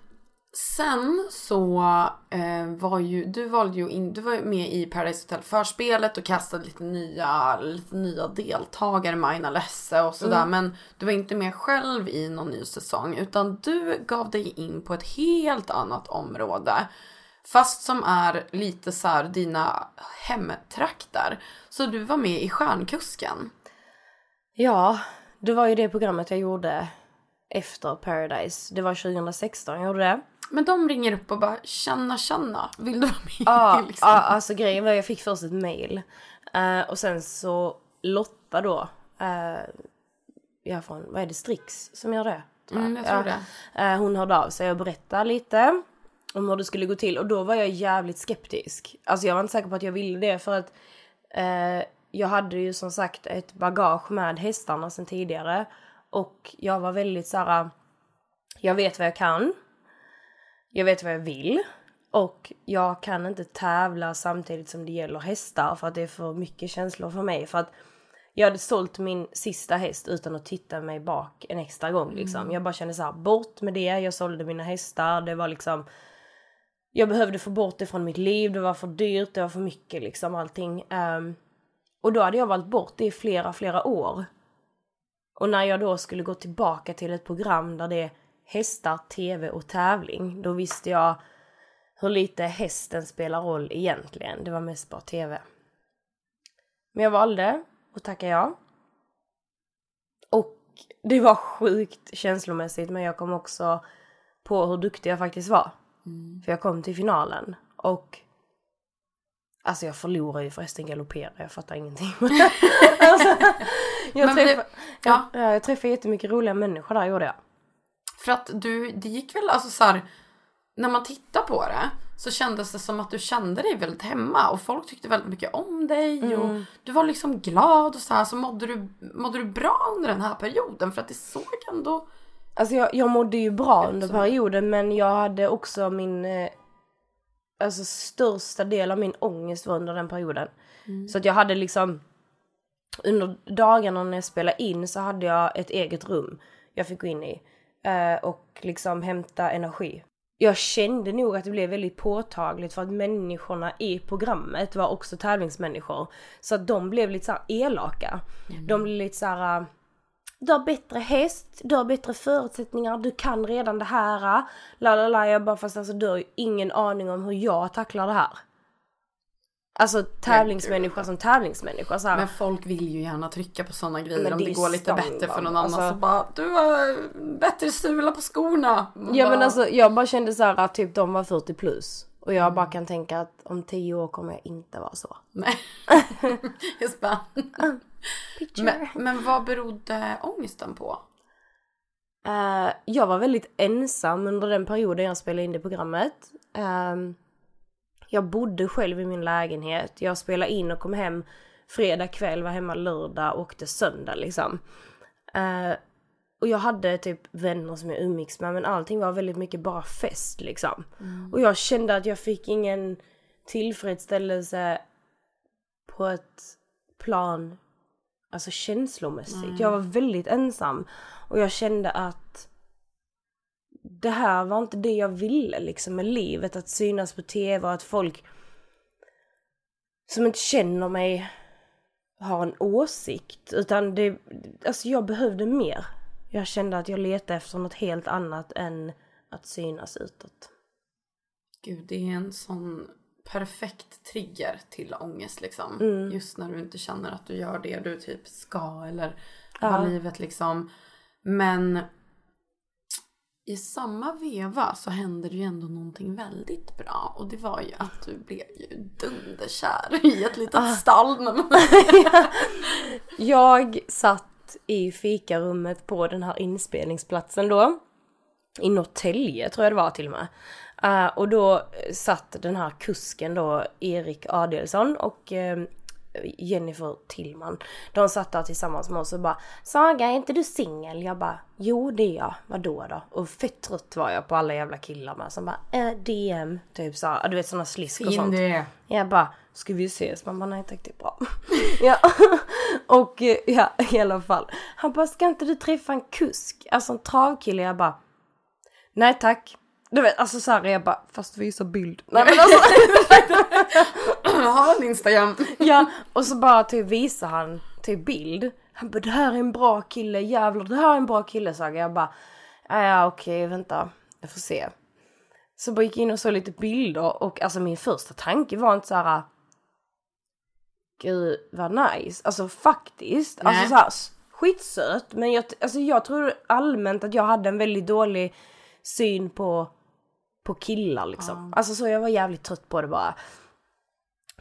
Speaker 3: sen så eh, var ju, du valde ju in, du var med i Paradise Hotel förspelet och kastade lite nya, lite nya deltagare, Maina Lesse och sådär. Men du var inte med själv i någon ny säsong utan du gav dig in på ett helt annat område. Fast som är lite så här dina hemtrakter. Så du var med i Stjärnkusken.
Speaker 2: Ja, det var ju det programmet jag gjorde efter Paradise. Det var 2016 jag gjorde det.
Speaker 3: Men de ringer upp och bara tjena tjena, vill du vara med?
Speaker 2: Ja, *laughs*
Speaker 3: liksom.
Speaker 2: ja, alltså grejen var jag fick först ett mail. Eh, och sen så Lotta då, uh, ja från, vad är det, Strix som gör det? tror
Speaker 3: Mm, jag tror det.
Speaker 2: Eh, hon hörde av sig och berättade lite om hur det skulle gå till och då var jag jävligt skeptisk. Alltså jag var inte säker på att jag ville det för att eh, jag hade ju som sagt ett bagage med hästarna sedan tidigare och jag var väldigt så här. jag vet vad jag kan, jag vet vad jag vill och jag kan inte tävla samtidigt som det gäller hästar för att det är för mycket känslor för mig. För att jag hade sålt min sista häst utan att titta mig bak en extra gång liksom. Jag bara kände så här, bort med det, jag sålde mina hästar, det var liksom jag behövde få bort det från mitt liv, det var för dyrt, det var för mycket liksom allting. Ehm, och då hade jag valt bort det i flera, flera år. Och när jag då skulle gå tillbaka till ett program där det hästar, tv och tävling, då visste jag hur lite hästen spelar roll egentligen. Det var mest bara tv. Men jag valde att tacka ja. Och det var sjukt känslomässigt men jag kom också på hur duktig jag faktiskt var. För jag kom till finalen och Alltså jag förlorade ju förresten galopperade, jag fattar ingenting. *laughs* alltså, jag, träffade,
Speaker 3: ja.
Speaker 2: ja. jag träffade jättemycket roliga människor där gjorde jag.
Speaker 3: För att du, det gick väl alltså så här, när man tittar på det så kändes det som att du kände dig väldigt hemma och folk tyckte väldigt mycket om dig och du var liksom glad och så här så mådde du, mådde du bra under den här perioden för att det såg ändå
Speaker 2: Alltså jag, jag mådde ju bra under perioden men jag hade också min eh, Alltså största del av min ångest var under den perioden. Så att jag hade liksom Under dagarna när jag spelade in så hade jag ett eget rum jag fick gå in i. Eh, och liksom hämta energi. Jag kände nog att det blev väldigt påtagligt för att människorna i programmet var också tävlingsmänniskor. Så att de blev lite så här elaka. De blev lite så här du har bättre häst, du har bättre förutsättningar, du kan redan det här. La la la, jag bara fast alltså du har ju ingen aning om hur jag tacklar det här. Alltså tävlingsmänniska som tävlingsmänniska så här.
Speaker 3: Men folk vill ju gärna trycka på sådana grejer
Speaker 2: Men
Speaker 3: om
Speaker 2: det
Speaker 3: går lite
Speaker 2: standard,
Speaker 3: bättre för någon
Speaker 2: alltså.
Speaker 3: annan så bara du har bättre sula på skorna. Man
Speaker 2: Ja men
Speaker 3: bara,
Speaker 2: alltså jag bara kände så här att typ de var 40 plus. Och jag
Speaker 3: Mm.
Speaker 2: bara kan tänka att om 10 år kommer jag inte vara så.
Speaker 3: Nej. *laughs* Just bara. men, men vad berodde ångesten på?
Speaker 2: Eh, jag var väldigt ensam under den perioden jag spelade in det programmet. Ehm, jag bodde själv i min lägenhet. Jag spelade in och kom hem fredag kväll, var hemma lördag och åkte söndag liksom. Eh, och jag hade typ vänner som jag umgicks med men allting var väldigt mycket bara fest liksom. Och jag kände att jag fick ingen tillfredsställelse på ett plan alltså känslomässigt. Jag var väldigt ensam. Och jag kände att det här var inte det jag ville liksom med livet. Att synas på tv och att folk som inte känner mig har en åsikt. Utan det, alltså jag behövde mer. Jag kände att jag letade efter något helt annat än att synas utåt.
Speaker 3: Gud, det är en sån perfekt trigger till ångest liksom.
Speaker 2: Mm.
Speaker 3: Just när du inte känner att du gör det du typ ska eller Vad livet liksom. Men i samma veva så hände det ju ändå någonting väldigt bra. Och det var ju att du blev ju dunderkär i ett litet stall. När man... *laughs*
Speaker 2: Jag satt i fikarummet på den här inspelningsplatsen då. I Norrtälje tror jag det var till och med. Eh, och då satt den här kusken då, Erik Adelsson och eh, Jennifer Tillman. De satt där tillsammans med oss och bara Saga är inte du singel? Jag bara Jo det är jag, vadå då? Och fett trött var jag på alla jävla killar med som bara eh, DM, typ såhär, du vet såna slisk och sånt.
Speaker 3: det.
Speaker 2: Jag bara, ska vi ses? Man bara, nej tack det är bra. *laughs* ja. Och eh, ja, i alla fall. Han bara, ska inte du träffa en kusk? Alltså en travkille. Jag bara, nej tack. Du vet, alltså såhär jag bara, fast visa bild. Nej men alltså, *laughs*
Speaker 3: Har en Instagram.
Speaker 2: ja. Och så bara typ visar han typ bild. Han bara, det här är en bra kille, jävlar det här är en bra kille sa jag. Jag bara, "Ja, ja okej vänta, jag får se. Så bara gick jag in och såg lite bilder och alltså min första tanke var inte så här. Gud vad nice, alltså faktiskt. Alltså
Speaker 3: Nej.
Speaker 2: så här, skitsöt men jag, alltså, jag tror allmänt att jag hade en väldigt dålig syn på, på killar liksom. Alltså så jag var jävligt trött på det bara.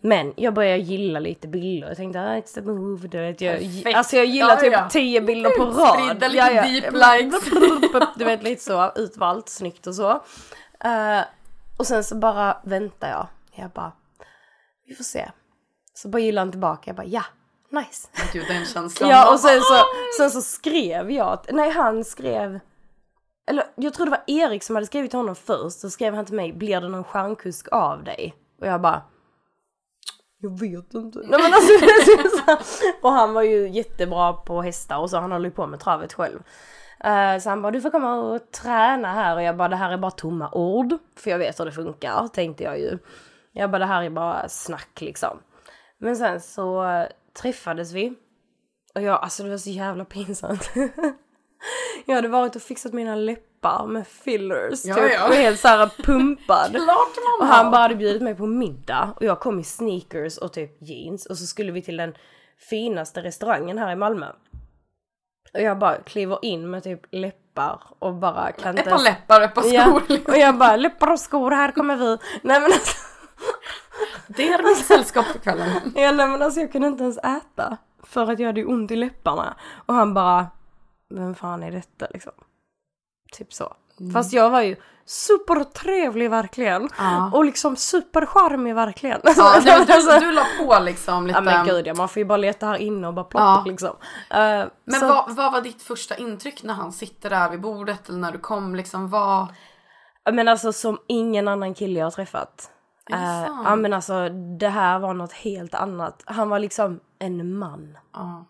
Speaker 2: Men jag började gilla lite bilder. Jag tänkte ah, it's the move. Du vet, jag,
Speaker 3: Perfekt.
Speaker 2: alltså jag gillar
Speaker 3: Ja,
Speaker 2: typ
Speaker 3: ja.
Speaker 2: 10 bilder på *laughs* rad.
Speaker 3: Spridda lite deep likes. *laughs*
Speaker 2: Du vet lite så utvalt, snyggt och så. Eh, och sen så bara väntar jag. Jag bara, vi får se. Så bara gillar han tillbaka. Jag bara ja, nice.
Speaker 3: Gud den känslan.
Speaker 2: Ja och sen så, sen så skrev jag, nej han skrev eller jag tror det var Erik som hade skrivit till honom först, så skrev han till mig, blir det någon stjärnkusk av dig? Och jag bara, jag vet inte. Nej, men alltså, *laughs* och han var ju jättebra på hästar och så, han håller ju på med travet själv. Uh, så han bara, du får komma och träna här och jag bara, det här är bara tomma ord. För jag vet hur det funkar, tänkte jag ju. Jag bara, det här är bara snack liksom. Men sen så eh, träffades vi. Och jag, alltså det var så jävla pinsamt. *laughs* *laughs* jag hade varit och fixat mina läppar med fillers.
Speaker 3: Ja,
Speaker 2: typ,
Speaker 3: ja.
Speaker 2: och helt såhär pumpad. *laughs*
Speaker 3: Klart
Speaker 2: Och han bara hade bjudit mig på middag och jag kom i sneakers och typ jeans och så skulle vi till den finaste restaurangen här i Malmö. Och jag bara kliver in med typ läppar och bara kan inte
Speaker 3: Ett par läppar, ett par skor.
Speaker 2: Ja, *laughs* och jag bara läppar och skor, här kommer vi. Nej men alltså,
Speaker 3: Det är mitt sällskap för kvällen.
Speaker 2: ja, nej, men alltså jag kunde inte ens äta. För att jag hade ont i läpparna. Och han bara, vem fan är detta liksom? Typ så. Fast jag var ju supertrevlig verkligen.
Speaker 3: Ja.
Speaker 2: Och liksom supercharmig verkligen.
Speaker 3: Ja, *laughs* men du,
Speaker 2: Alltså-
Speaker 3: du la på liksom lite.
Speaker 2: Ja men gud ja, man får ju bara leta här inne och bara plocka
Speaker 3: Ja.
Speaker 2: liksom. Eh,
Speaker 3: Men
Speaker 2: så-
Speaker 3: vad, vad var ditt första intryck när han sitter där vid bordet eller när du kom liksom? Vad...
Speaker 2: Men alltså som ingen annan kille jag har träffat.
Speaker 3: Sant?
Speaker 2: ja men alltså det här var något helt annat. Han var liksom en man.
Speaker 3: Ja.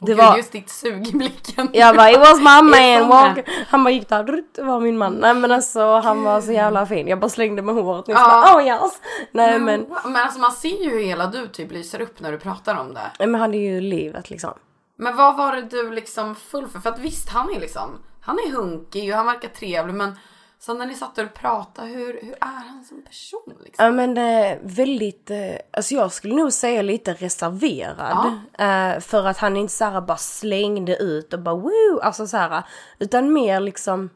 Speaker 2: Det
Speaker 3: Gud,
Speaker 2: var-
Speaker 3: just ditt sug i blicken.
Speaker 2: Jag bara it was my *laughs* man walk. Han bara gick där, det var min man. Nej men alltså han var så jävla fin. Jag bara slängde med håret nyss.
Speaker 3: Ja.
Speaker 2: Bara, oh yes. Nej men,
Speaker 3: Men alltså man ser ju hur hela du typ lyser upp när du pratar om det.
Speaker 2: nej, men han är ju livet liksom.
Speaker 3: Men vad var det du liksom full för? För att visst, han är liksom, han är hunkig och han verkar trevlig men så när ni satt och pratade, hur, hur är han som person liksom?
Speaker 2: Ja men eh, väldigt, eh, alltså jag skulle nog säga lite reserverad. Eh, för att han inte såhär bara slängde ut och bara woo, alltså såhär. Utan mer liksom,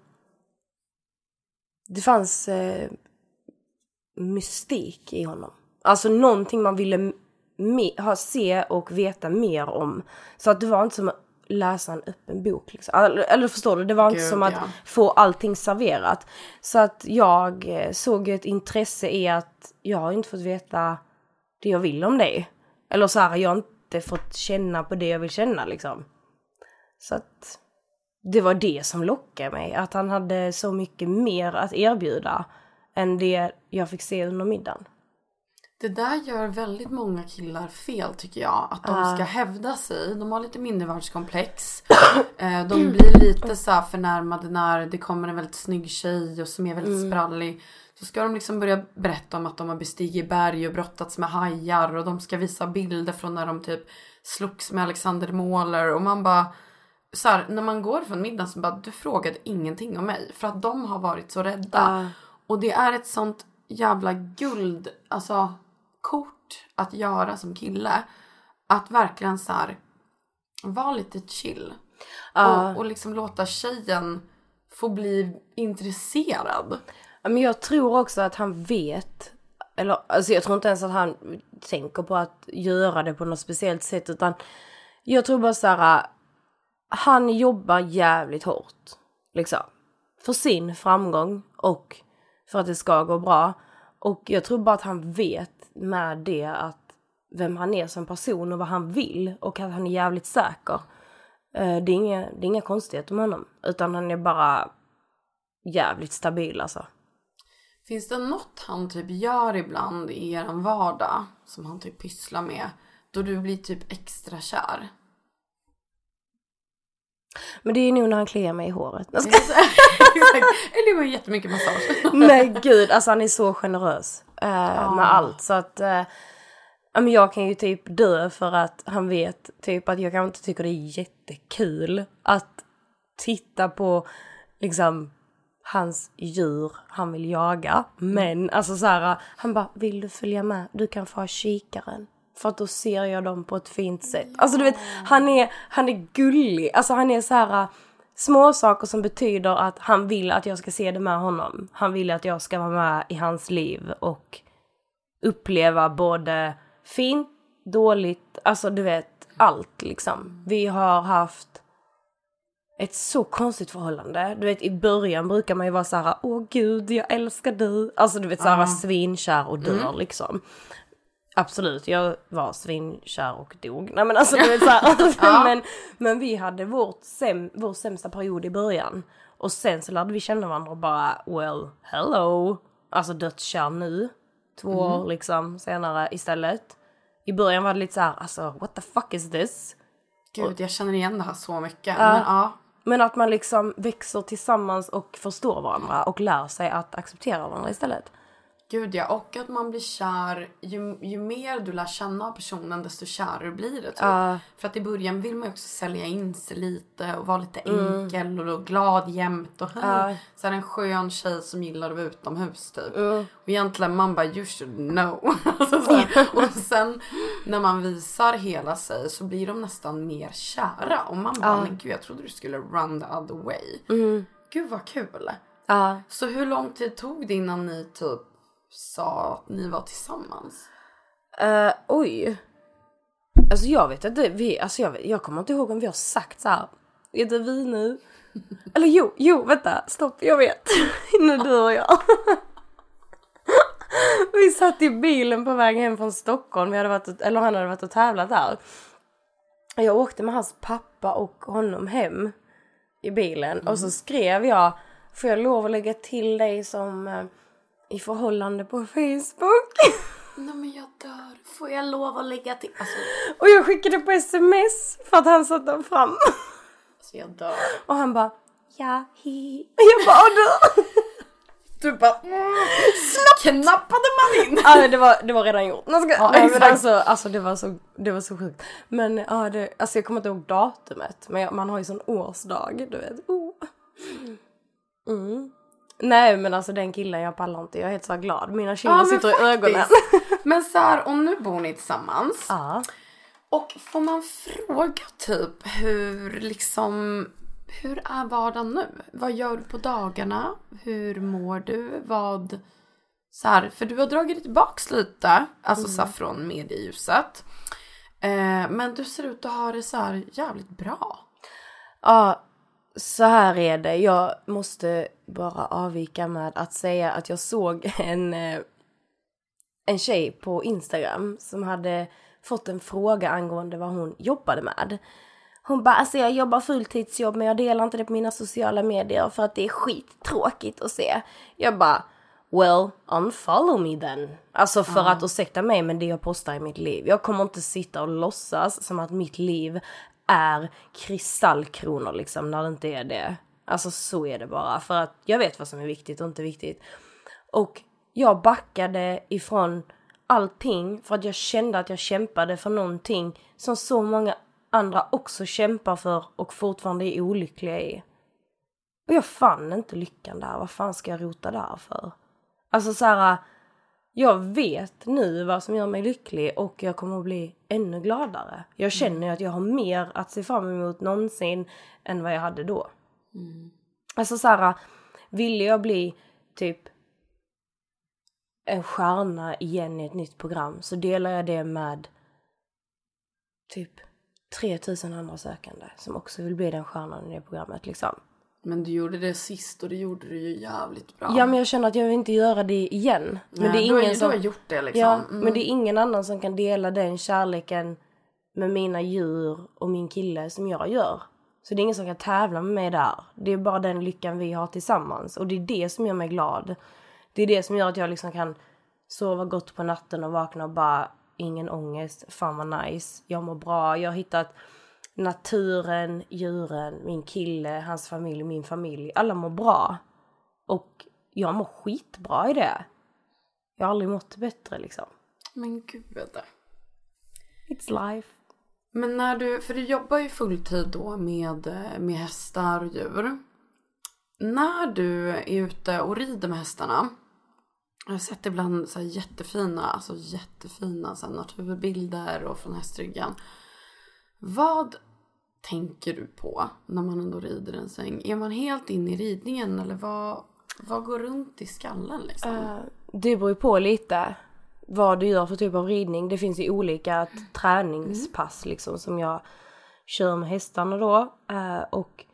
Speaker 2: det fanns eh, mystik i honom. Alltså någonting man ville ha, se och veta mer om. Så att det var inte som läsa en öppen bok. Liksom. Eller, eller förstår du? Det var inte
Speaker 3: Gud,
Speaker 2: som att
Speaker 3: ja.
Speaker 2: få allting serverat. Så att jag eh, såg ett intresse i att jag har inte fått veta det jag vill om dig. Eller så här, jag har inte fått känna på det jag vill känna liksom. Så att det var det som lockade mig. Att han hade så mycket mer att erbjuda än det jag fick se under middagen.
Speaker 3: Det där gör väldigt många killar fel tycker jag. Att de ska hävda sig. De har lite mindervärdeskomplex. *clears throat* Eh, de blir lite så här förnärmade när det kommer en väldigt snygg tjej och som är väldigt sprallig. Så ska de liksom börja berätta om att de har bestigit berg och brottats med hajar. Och de ska visa bilder från när de typ slogs med Alexander Måler. Och man bara så här, när man går från middagen så bara du frågade ingenting om mig. För att de har varit så rädda. Och det är ett sånt jävla guld, alltså kort att göra som kille. Att verkligen så här Var lite chill.
Speaker 2: Ja.
Speaker 3: Och, och liksom låta tjejen få bli intresserad.
Speaker 2: Men jag tror också att han vet, eller alltså jag tror inte ens att han tänker på att göra det på något speciellt sätt utan jag tror bara så här, han jobbar jävligt hårt liksom. För sin framgång och för att det ska gå bra. Och jag tror bara att han vet med det att vem han är som person och vad han vill och att han är jävligt säker. Eh, Det är inga, det är inga konstigheter med honom utan han är bara jävligt stabil alltså.
Speaker 3: Finns det något han typ gör ibland i er vardag som han typ pysslar med då du blir typ extra kär?
Speaker 2: Men det är nog när han kliar mig i håret. *laughs*
Speaker 3: Eller det var jättemycket massage. *laughs*
Speaker 2: Nej gud, alltså han är så generös eh, med allt. Så att eh, jag kan ju typ dö för att han vet typ att jag kanske inte tycker det är jättekul att titta på liksom hans djur han vill jaga. Men alltså så här, han bara, vill du följa med? Du kan få ha kikaren. För att då ser jag dem på ett fint sätt. Alltså du vet, han är, han är gullig. Alltså han är så här små saker som betyder att han vill att jag ska se det med honom. Han vill att jag ska vara med i hans liv och uppleva både fint, dåligt, alltså du vet allt liksom. Vi har haft ett så konstigt förhållande. Du vet i början brukar man ju vara så här: åh gud jag älskar dig. Alltså du vet såhär svinkär och dör liksom. Absolut, jag var svinkär och dog. Nej men alltså du vet såhär. men, men vi hade vårt säm, vår sämsta period i början. Och sen så lärde vi känna varandra och bara well, hello. Alltså dödskär nu. Två år liksom senare istället. I början var det lite så här, alltså what the fuck is this?
Speaker 3: Gud, jag känner igen det här så mycket. Men ja.
Speaker 2: Men att man liksom växer tillsammans och förstår varandra och lär sig att acceptera varandra istället.
Speaker 3: Gud ja, och att man blir kär. Ju, ju mer du lär känna personen desto kärare blir det typ. För att i början vill man ju också sälja in sig lite och vara lite enkel och glad jämt. Och hej, så är det en skön tjej som gillar att vara utomhus typ. Och egentligen man bara you should know. *laughs* alltså, så här. Och sen när man visar hela sig så blir de nästan mer kära. Och man bara men gud jag trodde du skulle run the other way. Gud vad kul. Så hur lång tid tog det innan ni typ sa att ni var tillsammans?
Speaker 2: Uh, oj. Alltså jag vet inte, vi, alltså jag, vet, jag kommer inte ihåg om vi har sagt så här. Är det vi nu? *laughs* Eller jo, jo vänta, stopp, jag vet. *laughs* nu dör jag. *laughs* vi satt i bilen på väg hem från Stockholm, vi hade varit, och- eller han hade varit och tävlat där. Jag åkte med hans pappa och honom hem i bilen och så skrev jag, får jag lov att lägga till dig som eh, i förhållande på Facebook? *laughs*
Speaker 3: Nej men jag dör. Får jag lov att lägga till? Alltså,
Speaker 2: Och jag skickade på sms för att han satte den fram.
Speaker 3: alltså jag dör.
Speaker 2: Och han bara ja, hi. Och jag bara åh du. *laughs*
Speaker 3: Du bara knappade man in.
Speaker 2: Ja det var, det var redan gjort.
Speaker 3: Ja,
Speaker 2: nej, men alltså, alltså det var så, det var så sjukt. Men ja, det, alltså jag kommer inte ihåg datumet. Men jag, man har ju sån årsdag, du vet. Oh. Mm. Nej men alltså den killen jag pallar inte, jag är helt så glad. Mina kinder
Speaker 3: men
Speaker 2: sitter i ögonen.
Speaker 3: faktiskt. *laughs* Men så här, och nu bor ni tillsammans.
Speaker 2: Ja.
Speaker 3: Och får man fråga typ hur liksom hur är vardagen nu? Vad gör du på dagarna? Hur mår du? Vad så här, för du har dragit dig tillbaks lite, alltså så här från medieljuset. Eh, men du ser ut att ha det så här jävligt bra.
Speaker 2: Ja, så här är det. Jag måste bara avvika med att säga att jag såg en, eh, en tjej på Instagram som hade fått en fråga angående vad hon jobbade med. Hon bara, alltså jag jobbar fulltidsjobb men jag delar inte det på mina sociala medier för att det är skittråkigt att se. Jag bara, well, unfollow me then. Alltså för att ursäkta mig men det jag postar i mitt liv. Jag kommer inte sitta och låtsas som att mitt liv är kristallkronor liksom när det inte är det. Alltså så är det bara. För att jag vet vad som är viktigt och inte viktigt. Och jag backade ifrån allting för att jag kände att jag kämpade för någonting som så många andra också kämpar för och fortfarande är olyckliga i. Och jag fann inte lyckan där. Vad fan ska jag rota där för? Alltså så här jag vet nu vad som gör mig lycklig och jag kommer att bli ännu gladare. Jag känner ju att jag har mer att se fram emot någonsin än vad jag hade då. Alltså så här, ville jag bli typ en stjärna igen i ett nytt program så delar jag det med typ 3000 andra sökande som också vill bli den stjärnan i det programmet liksom.
Speaker 3: Men du gjorde det sist och det gjorde du ju jävligt bra.
Speaker 2: Ja men jag känner att jag vill inte göra det igen. Men
Speaker 3: Nej,
Speaker 2: det är
Speaker 3: du, har,
Speaker 2: ingen som...
Speaker 3: du har gjort det liksom.
Speaker 2: Ja,
Speaker 3: Mm.
Speaker 2: men det är ingen annan som kan dela den kärleken med mina djur och min kille som jag gör. Så det är ingen som kan tävla med mig där. Det är bara den lyckan vi har tillsammans. Och det är det som gör mig glad. Det är det som gör att jag liksom kan sova gott på natten och vakna och bara ingen ångest, fan vad nice. Jag mår bra, jag har hittat naturen, djuren, min kille, hans familj, min familj. Alla mår bra. Och jag mår skitbra i det. Jag har aldrig mått bättre liksom.
Speaker 3: Men gud.
Speaker 2: It's life.
Speaker 3: Men när du, för du jobbar ju fulltid då med, med hästar och djur. När du är ute och rider med hästarna. Jag har sett ibland så jättefina, alltså jättefina så naturbilder och från hästryggen. Vad tänker du på när man ändå rider en säng? Är man helt inne i ridningen eller vad, vad går runt i skallen liksom?
Speaker 2: Eh, det beror ju på lite vad du gör för typ av ridning. Det finns ju olika t- träningspass liksom som jag kör med hästarna då. Eh, och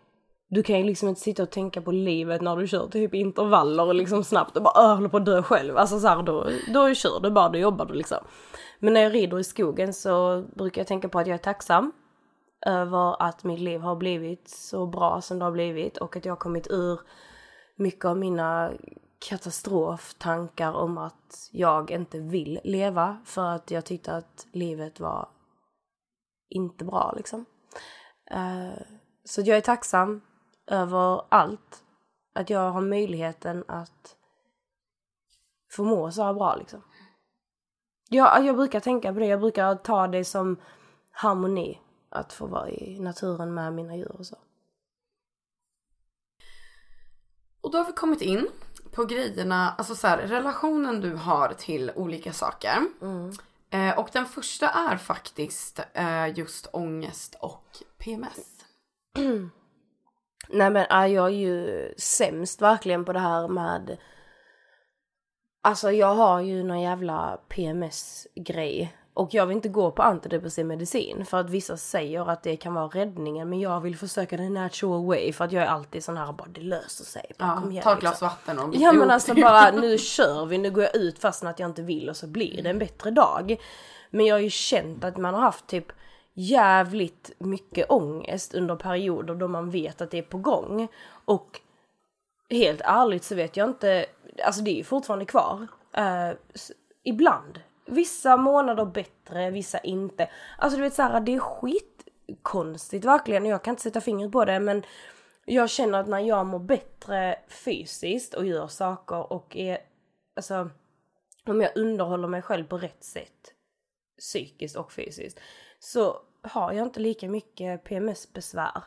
Speaker 2: du kan ju liksom inte sitta och tänka på livet när du kör typ intervaller och liksom snabbt och bara "Åh, jag håller på att dö själv. Alltså så här, då, då kör du bara, då jobbar du liksom. Men när jag rider i skogen så brukar jag tänka på att jag är tacksam över att mitt liv har blivit så bra som det har blivit och att jag har kommit ur mycket av mina katastroftankar om att jag inte vill leva för att jag tyckte att livet var inte bra liksom. Eh, så jag är tacksam över allt. Att jag har möjligheten att få må så här bra liksom. Jag, jag brukar tänka på det, jag brukar ta det som harmoni. Att få vara i naturen med mina djur och så.
Speaker 3: Och då har vi kommit in på grejerna, alltså så här, relationen du har till olika saker. Eh, och den första är faktiskt eh, just ångest och PMS. *clears throat*
Speaker 2: Nej men jag är ju sämst verkligen på det här med Alltså jag har ju någon jävla PMS-grej och jag vill inte gå på antidepressiv medicin för att vissa säger att det kan vara räddningen men jag vill försöka the natural way för att jag är alltid sån här bara det löser sig. Bara,
Speaker 3: Ja,
Speaker 2: kom igen,
Speaker 3: ta ett
Speaker 2: liksom.
Speaker 3: glas vatten och
Speaker 2: Ja men alltså bara nu kör vi, nu går jag ut fastän att jag inte vill och så blir det en bättre dag. Men jag har ju känt att man har haft typ jävligt mycket ångest under perioder då man vet att det är på gång. Och helt ärligt så vet jag inte, alltså det är ju fortfarande kvar. S- ibland. Vissa månader bättre, vissa inte. Alltså du vet såhär, det är skitkonstigt verkligen. Jag kan inte sätta fingret på det men jag känner att när jag mår bättre fysiskt och gör saker och är, alltså om jag underhåller mig själv på rätt sätt psykiskt och fysiskt så har jag inte lika mycket PMS-besvär.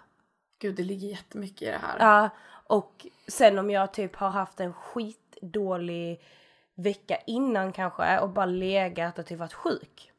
Speaker 3: Gud det ligger jättemycket i det här.
Speaker 2: Ja, och sen om jag typ har haft en dålig vecka innan kanske och bara legat och typ varit sjuk.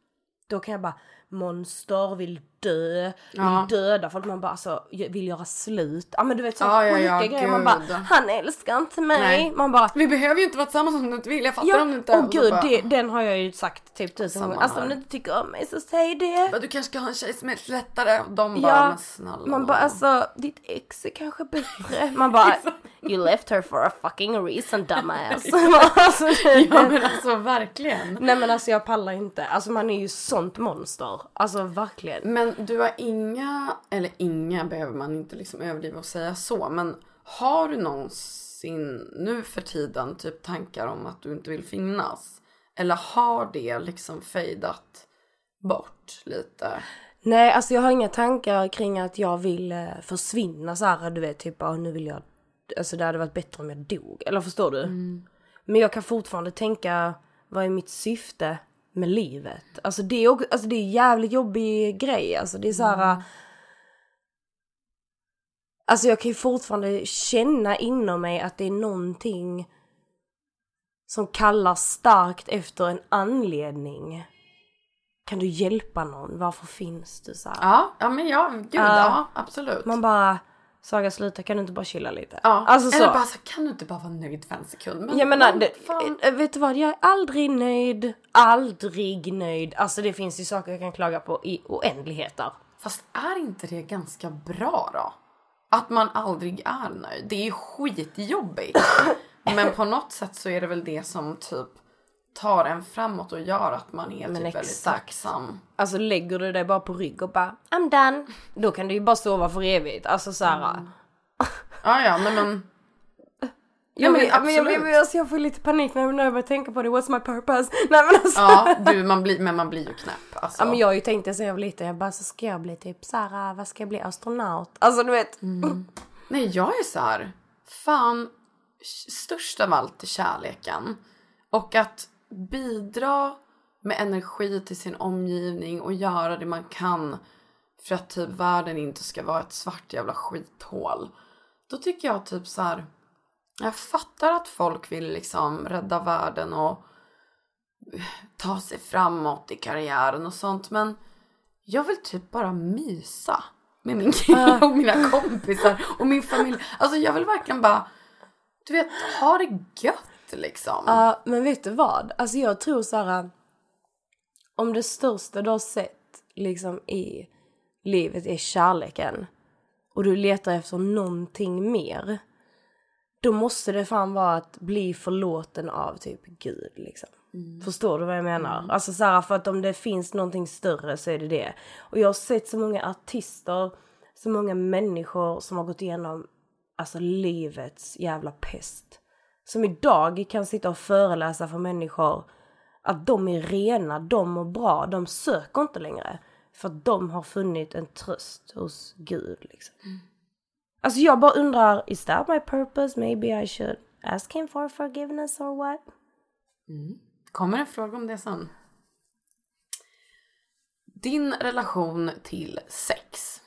Speaker 2: Då kan jag bara monster, vill dö,
Speaker 3: Ja.
Speaker 2: vill döda folk. Man bara alltså, vill göra slut. Ja men du vet så
Speaker 3: Ja, ja,
Speaker 2: sjuka
Speaker 3: ja,
Speaker 2: grejer. Man bara,
Speaker 3: gud.
Speaker 2: han älskar inte mig.
Speaker 3: Nej.
Speaker 2: Man bara,
Speaker 3: Vi behöver ju inte vara tillsammans om du inte vill, jag fattar
Speaker 2: ja,
Speaker 3: om du inte...
Speaker 2: åh gud,
Speaker 3: bara,
Speaker 2: det, den har jag ju sagt typ tusen gånger. Alltså om du inte tycker om mig så säg det.
Speaker 3: "Men Du kanske ska ha en tjej som är lite lättare. De bara, men snälla
Speaker 2: man bara
Speaker 3: nån."
Speaker 2: alltså ditt ex är kanske bättre. *laughs* Man bara you left her for a fucking reason dumbass. *laughs* *laughs* alltså, det-
Speaker 3: Ja men alltså verkligen.
Speaker 2: Nej men alltså jag pallar inte. Alltså man är ju sånt monster. Alltså verkligen.
Speaker 3: Men du har inga, eller inga behöver man inte liksom överdriva och säga så, men har du någonsin nu för tiden typ tankar om att du inte vill finnas? Eller har det liksom fejdat bort lite?
Speaker 2: Nej alltså jag har inga tankar kring att jag vill eh, försvinna så här. Du vet typ ah, nu vill jag. Alltså det hade varit bättre om jag dog. Eller förstår du? Men jag kan fortfarande tänka vad är mitt syfte med livet? Alltså det är, också, alltså det är en jävligt jobbig grej. Alltså det är så här. Alltså jag kan ju fortfarande känna inom mig att det är någonting som kallar starkt efter en anledning. Kan du hjälpa någon? Varför finns du så här?
Speaker 3: Ja, ja men ja, gud ja, absolut.
Speaker 2: Man bara, Saga sluta kan du inte bara chilla lite?
Speaker 3: ja.
Speaker 2: Alltså så.
Speaker 3: Eller bara så kan du inte bara vara nöjd för en sekund? Men,
Speaker 2: Jag menar,
Speaker 3: men
Speaker 2: det,
Speaker 3: fan.
Speaker 2: eh, vet du vad? Jag är aldrig nöjd. Aldrig nöjd. Alltså det finns ju saker jag kan klaga på i oändligheter.
Speaker 3: Fast är inte det ganska bra då? Att man aldrig är nöjd. Det är ju skitjobbigt. *laughs* Men på något sätt så är det väl det som typ tar en framåt och gör att man är typ väldigt tacksam.
Speaker 2: Alltså lägger du dig bara på rygg och bara I'm done. Då kan du ju bara sova för evigt. Alltså såhär. *laughs*
Speaker 3: Ja, ja, nej men.
Speaker 2: Ja, men,
Speaker 3: men
Speaker 2: men, jag,
Speaker 3: absolut.
Speaker 2: men, alltså, jag får lite panik när jag, jag börjar tänka på det. What's my purpose? *laughs* Nej men alltså.
Speaker 3: Ja, du, man blir, men man blir ju knäpp. Alltså.
Speaker 2: Ja men jag har ju tänkt det sen jag var liten. Jag bara så ska jag bli typ såhär, vad ska jag bli? Astronaut? Alltså du vet.
Speaker 3: Nej, jag är så här. Fan, störst av allt är kärleken. Och att bidra med energi till sin omgivning och göra det man kan för att typ världen inte ska vara ett svart jävla skithål. Då tycker jag typ så här. Jag fattar att folk vill liksom rädda världen och ta sig framåt i karriären och sånt men jag vill typ bara mysa med min kille och mina kompisar och min familj. Alltså jag vill verkligen bara, du vet, ha det gött liksom.
Speaker 2: Ja, men vet du vad? Alltså jag tror så här. Om det största du har sett liksom i livet är kärleken och du letar efter någonting mer. Då måste det fan vara att bli förlåten av typ Gud liksom. Förstår du vad jag menar? Alltså så här, för att om det finns någonting större så är det det. Och jag har sett så många artister, så många människor som har gått igenom alltså livets jävla pest. Som idag kan sitta och föreläsa för människor att de är rena, de mår bra, de söker inte längre. För att de har funnit en tröst hos Gud liksom. Alltså jag bara undrar, is that my purpose? Maybe I should ask him for forgiveness or what?
Speaker 3: Kommer en fråga om det sen. Din relation till sex.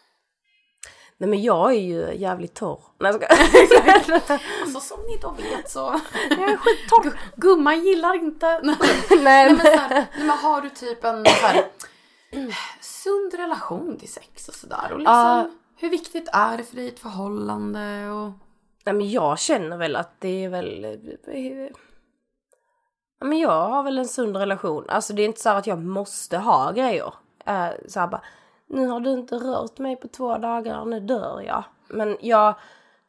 Speaker 2: Nej men jag är ju jävligt torr. Nej jag. *laughs* *laughs*
Speaker 3: Alltså som ni då vet så.
Speaker 2: Jag är skittorr.
Speaker 3: Gu- Gumman gillar inte. Nej, *laughs*
Speaker 2: Nej
Speaker 3: men, här, nej, men har du typ en så här, sund relation till sex och sådär? Och liksom,
Speaker 2: Ja.
Speaker 3: Hur viktigt är det för dig i ett förhållande? Och...
Speaker 2: Nej men jag känner väl att det är väl... Men jag har väl en sund relation. Alltså det är inte så att jag måste ha grejer. Uh, så här bara, nu har du inte rört mig på två dagar, nu dör jag. Men jag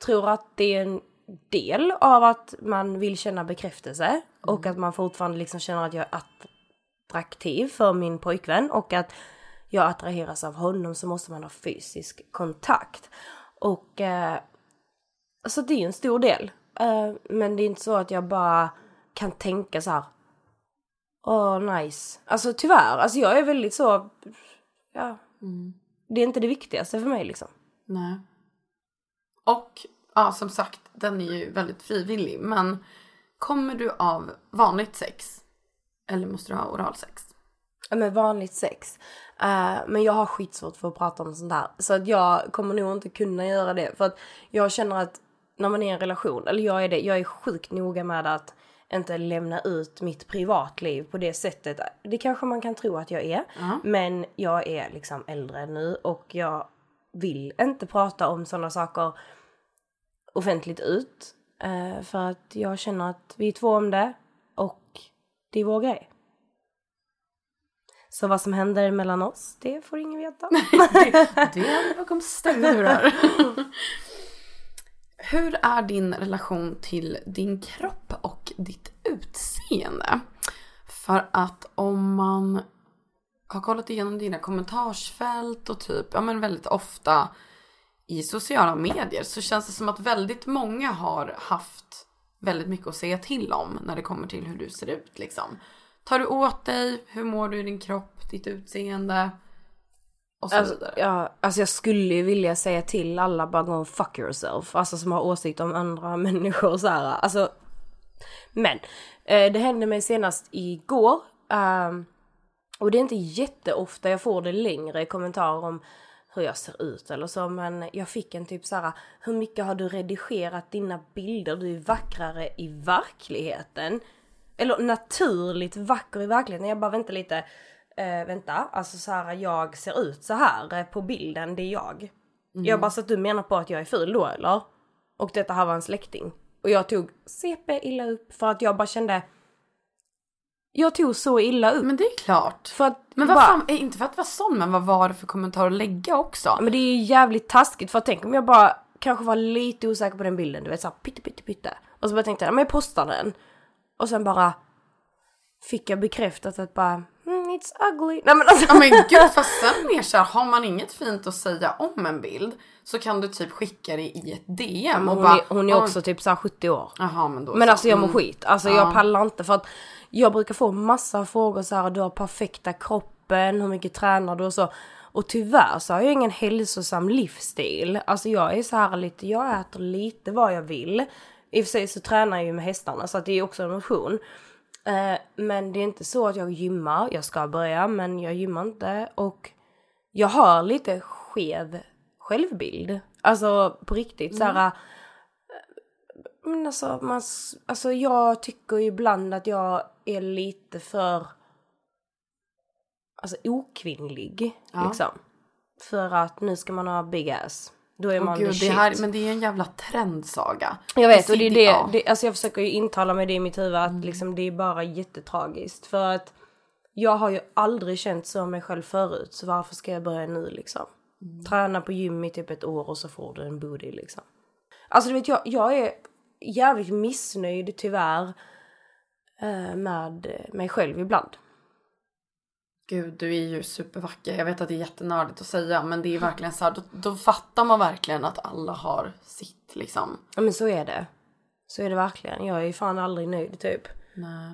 Speaker 2: tror att det är en del av att man vill känna bekräftelse och att man fortfarande liksom känner att jag är attraktiv för min pojkvän och att jag attraheras av honom så måste man ha fysisk kontakt. Och eh, Alltså det är ju en stor del. Eh, men det är inte så att jag bara kan tänka så här. Åh, nice. Alltså tyvärr, alltså jag är väldigt så, ja. Det är inte det viktigaste för mig liksom.
Speaker 3: Nej. Och ja, som sagt, den är ju väldigt frivillig. Men kommer du av vanligt sex? Eller måste du ha oralsex?
Speaker 2: Ja, men vanligt sex. Eh, men jag har skitsvårt för att prata om sånt här. Så att jag kommer nog inte kunna göra det. För att jag känner att när man är i en relation, eller jag är det, jag är sjukt noga med att inte lämna ut mitt privatliv på det sättet. Det kanske man kan tro att jag är. Men jag är liksom äldre nu och jag vill inte prata om sådana saker offentligt ut. Eh, för att jag känner att vi är två om det och det är vår grej. Så vad som händer mellan oss, det får ingen veta. *laughs*
Speaker 3: Det är bakom stängda dörrar. *laughs* Hur är din relation till din kropp och ditt utseende? För att om man har kollat igenom dina kommentarsfält och typ, ja men väldigt ofta i sociala medier så känns det som att väldigt många har haft väldigt mycket att säga till om när det kommer till hur du ser ut liksom. Tar du åt dig? Hur mår du i din kropp? Ditt utseende? Och så
Speaker 2: Alltså,
Speaker 3: vidare.
Speaker 2: ja, alltså jag skulle ju vilja säga till alla bara gå och fuck yourself. Alltså som har åsikter om andra *laughs* människor och så här. Alltså. Men eh, det hände mig senast igår. ehm, och det är inte jätteofta jag får det längre kommentarer om hur jag ser ut eller så. Men jag fick en typ så här. Hur mycket har du redigerat dina bilder? Du är vackrare i verkligheten. eller naturligt vacker i verkligheten. Jag bara vänta lite, eh, vänta, alltså så här jag ser ut så här eh, på bilden, det är jag. Jag bara så att du menar på att jag är ful då eller? Och detta här var en släkting. Och jag tog CP illa upp för att jag bara kände jag tog så illa upp.
Speaker 3: Men det är klart.
Speaker 2: För att
Speaker 3: Men vad
Speaker 2: bara-
Speaker 3: fan, eh, inte för att vara sån, men vad var det för kommentar att lägga också?
Speaker 2: Men det är ju jävligt taskigt för tänk om jag bara kanske var lite osäker på den bilden, du vet såhär pytte pytte pytte. Och så bara tänkte jag, men jag postar den. Och sen bara fick jag bekräftat att bara, it's ugly. Nej men alltså.
Speaker 3: Ja men gud, fast sen mer såhär, har man inget fint att säga om en bild så kan du typ skicka det i ett DM och
Speaker 2: hon,
Speaker 3: bara...
Speaker 2: är, hon är också typ såhär 70 år.
Speaker 3: Jaha men då
Speaker 2: Men
Speaker 3: så.
Speaker 2: alltså jag mår
Speaker 3: Mm.
Speaker 2: skit. Alltså jag pallar inte för att jag brukar få massa frågor så här, du har perfekta kroppen, hur mycket tränar du och så. Och tyvärr så har jag ingen hälsosam livsstil. Alltså jag är så här lite, jag äter lite vad jag vill. I och för sig så tränar jag ju med hästarna så att det är också en motion. Eh, men det är inte så att jag gymmar, jag ska börja men jag gymmar inte och jag har lite skev självbild. Alltså på riktigt så här. Men alltså, man, alltså jag tycker ibland att jag är lite för alltså okvinnlig liksom. För att nu ska man ha big ass. Då är man
Speaker 3: gud,
Speaker 2: the
Speaker 3: det här, men det är en jävla trendsaga.
Speaker 2: Jag vet och det är det,
Speaker 3: Ja.
Speaker 2: det, alltså jag försöker ju intala mig det i mitt huvud att liksom det är bara jättetragiskt. För att jag har ju aldrig känt så om mig själv förut så varför ska jag börja nu liksom? Träna på gym i typ ett år och så får du en booty liksom. Alltså du vet jag, jag är jävligt missnöjd tyvärr eh, med mig själv ibland.
Speaker 3: Gud, du är ju supervacker. Jag vet att det är jättenördigt att säga, men det är verkligen så här, då, då fattar man verkligen att alla har sitt liksom.
Speaker 2: Ja men så är det. Så är det verkligen. Jag är fan aldrig nöjd typ.
Speaker 3: Nej.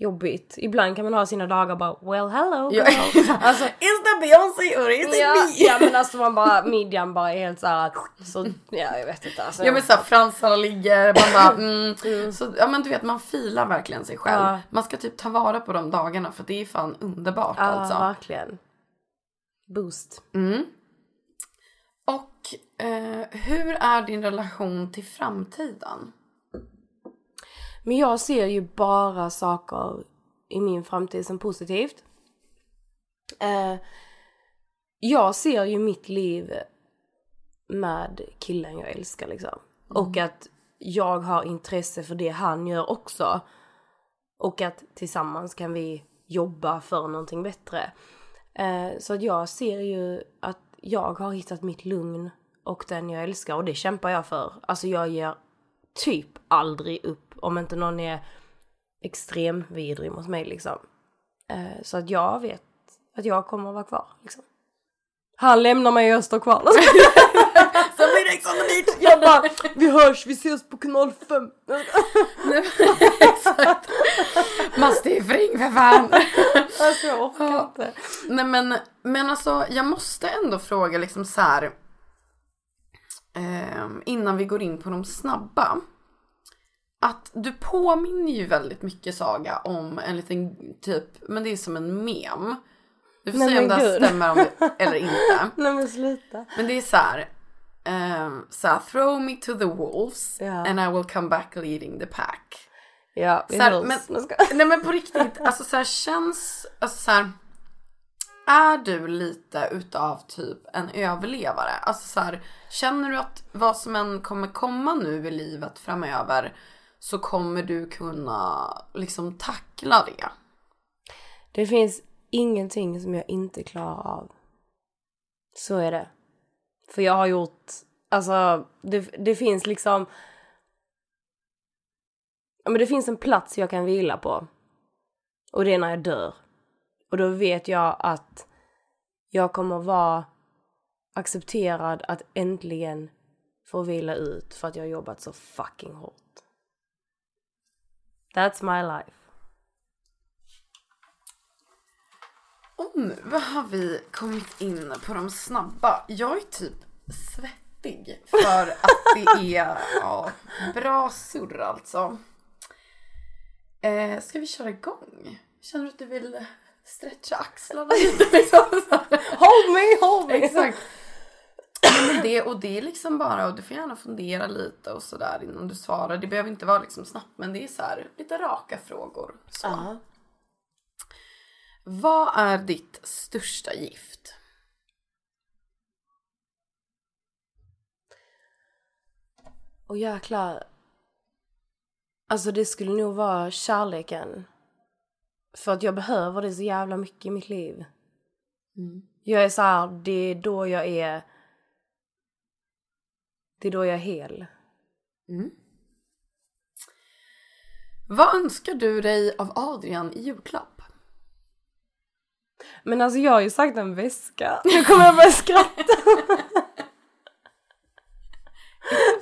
Speaker 2: Jobbigt. Ibland kan man ha sina dagar bara well hello
Speaker 3: Ja,
Speaker 2: girl. *laughs* alltså,
Speaker 3: is that Beyoncé or is it
Speaker 2: ja,
Speaker 3: me?
Speaker 2: ja men alltså man bara, midjan bara är helt såhär, så ja jag vet inte alltså.
Speaker 3: Ja men såhär fransarna ligger, man bara *laughs* mm. Så, ja men du vet man filar verkligen sig själv.
Speaker 2: Ja.
Speaker 3: Man ska typ ta vara på de dagarna för det är fan underbart
Speaker 2: ja
Speaker 3: alltså.
Speaker 2: verkligen. Boost.
Speaker 3: Mm. Och eh, hur är din relation till framtiden?
Speaker 2: Men jag ser ju bara saker i min framtid som positivt. Eh, jag ser ju mitt liv med killen jag älskar liksom. Och att jag har intresse för det han gör också. Och att tillsammans kan vi jobba för någonting bättre. Eh, så att jag ser ju att jag har hittat mitt lugn och den jag älskar och det kämpar jag för. Alltså jag ger typ aldrig upp om inte någon är extrem vidrig mot mig liksom. Eh, så att jag vet att jag kommer att vara kvar liksom. Han lämnar mig och jag står kvar. *laughs*
Speaker 3: Så blir det Ex on the beach!
Speaker 2: Jag bara, vi hörs, vi ses på kanal 5. *laughs*
Speaker 3: Exakt. Mastifring för fan.
Speaker 2: Alltså jag orkar
Speaker 3: Ja.
Speaker 2: inte.
Speaker 3: Nej men, men alltså jag måste ändå fråga liksom så här. ehm, innan vi går in på de snabba. Att du påminner ju väldigt mycket Saga om en liten typ, men det är som en mem. Du får
Speaker 2: Nej,
Speaker 3: säga om det här stämmer om *laughs* eller inte.
Speaker 2: Nej men sluta.
Speaker 3: Men det är så här. ehm, så här, throw me to the wolves
Speaker 2: Ja.
Speaker 3: and I will come back leading the pack.
Speaker 2: Ja,
Speaker 3: Så här, men, *laughs* nej men på riktigt, alltså så här känns, alltså så här, är du lite utav typ en överlevare? Alltså så här, känner du att vad som än kommer komma nu i livet framöver så kommer du kunna liksom tackla det?
Speaker 2: Det finns ingenting som jag inte klarar av. Så är det. För jag har gjort, alltså det, det finns liksom men det finns en plats jag kan vila på. Och det är när jag dör. Och då vet jag att jag kommer vara accepterad att äntligen få vila ut för att jag har jobbat så fucking hårt. That's my life.
Speaker 3: Och nu har vi kommit in på de snabba. Jag är typ svettig för att det *laughs* är ja, bra surr alltså. Eh, ska vi köra igång? Känner du att du vill stretcha axlarna lite? Liksom? *laughs*
Speaker 2: Hold me, hold me!
Speaker 3: Exakt. Men det, och det är liksom bara, och du får gärna fundera lite och sådär innan du svarar. Det behöver inte vara liksom snabbt men det är så här lite raka frågor. Så.
Speaker 2: Ja.
Speaker 3: Vad är ditt största gift?
Speaker 2: Och jäklar. Alltså det skulle nog vara kärleken. För att jag behöver det så jävla mycket i mitt liv. Jag är så här, det är då jag är... Det är då jag är hel.
Speaker 3: Vad önskar du dig av Adrian i julklapp?
Speaker 2: Men alltså jag har ju sagt en väska. Nu kommer jag börja skratta.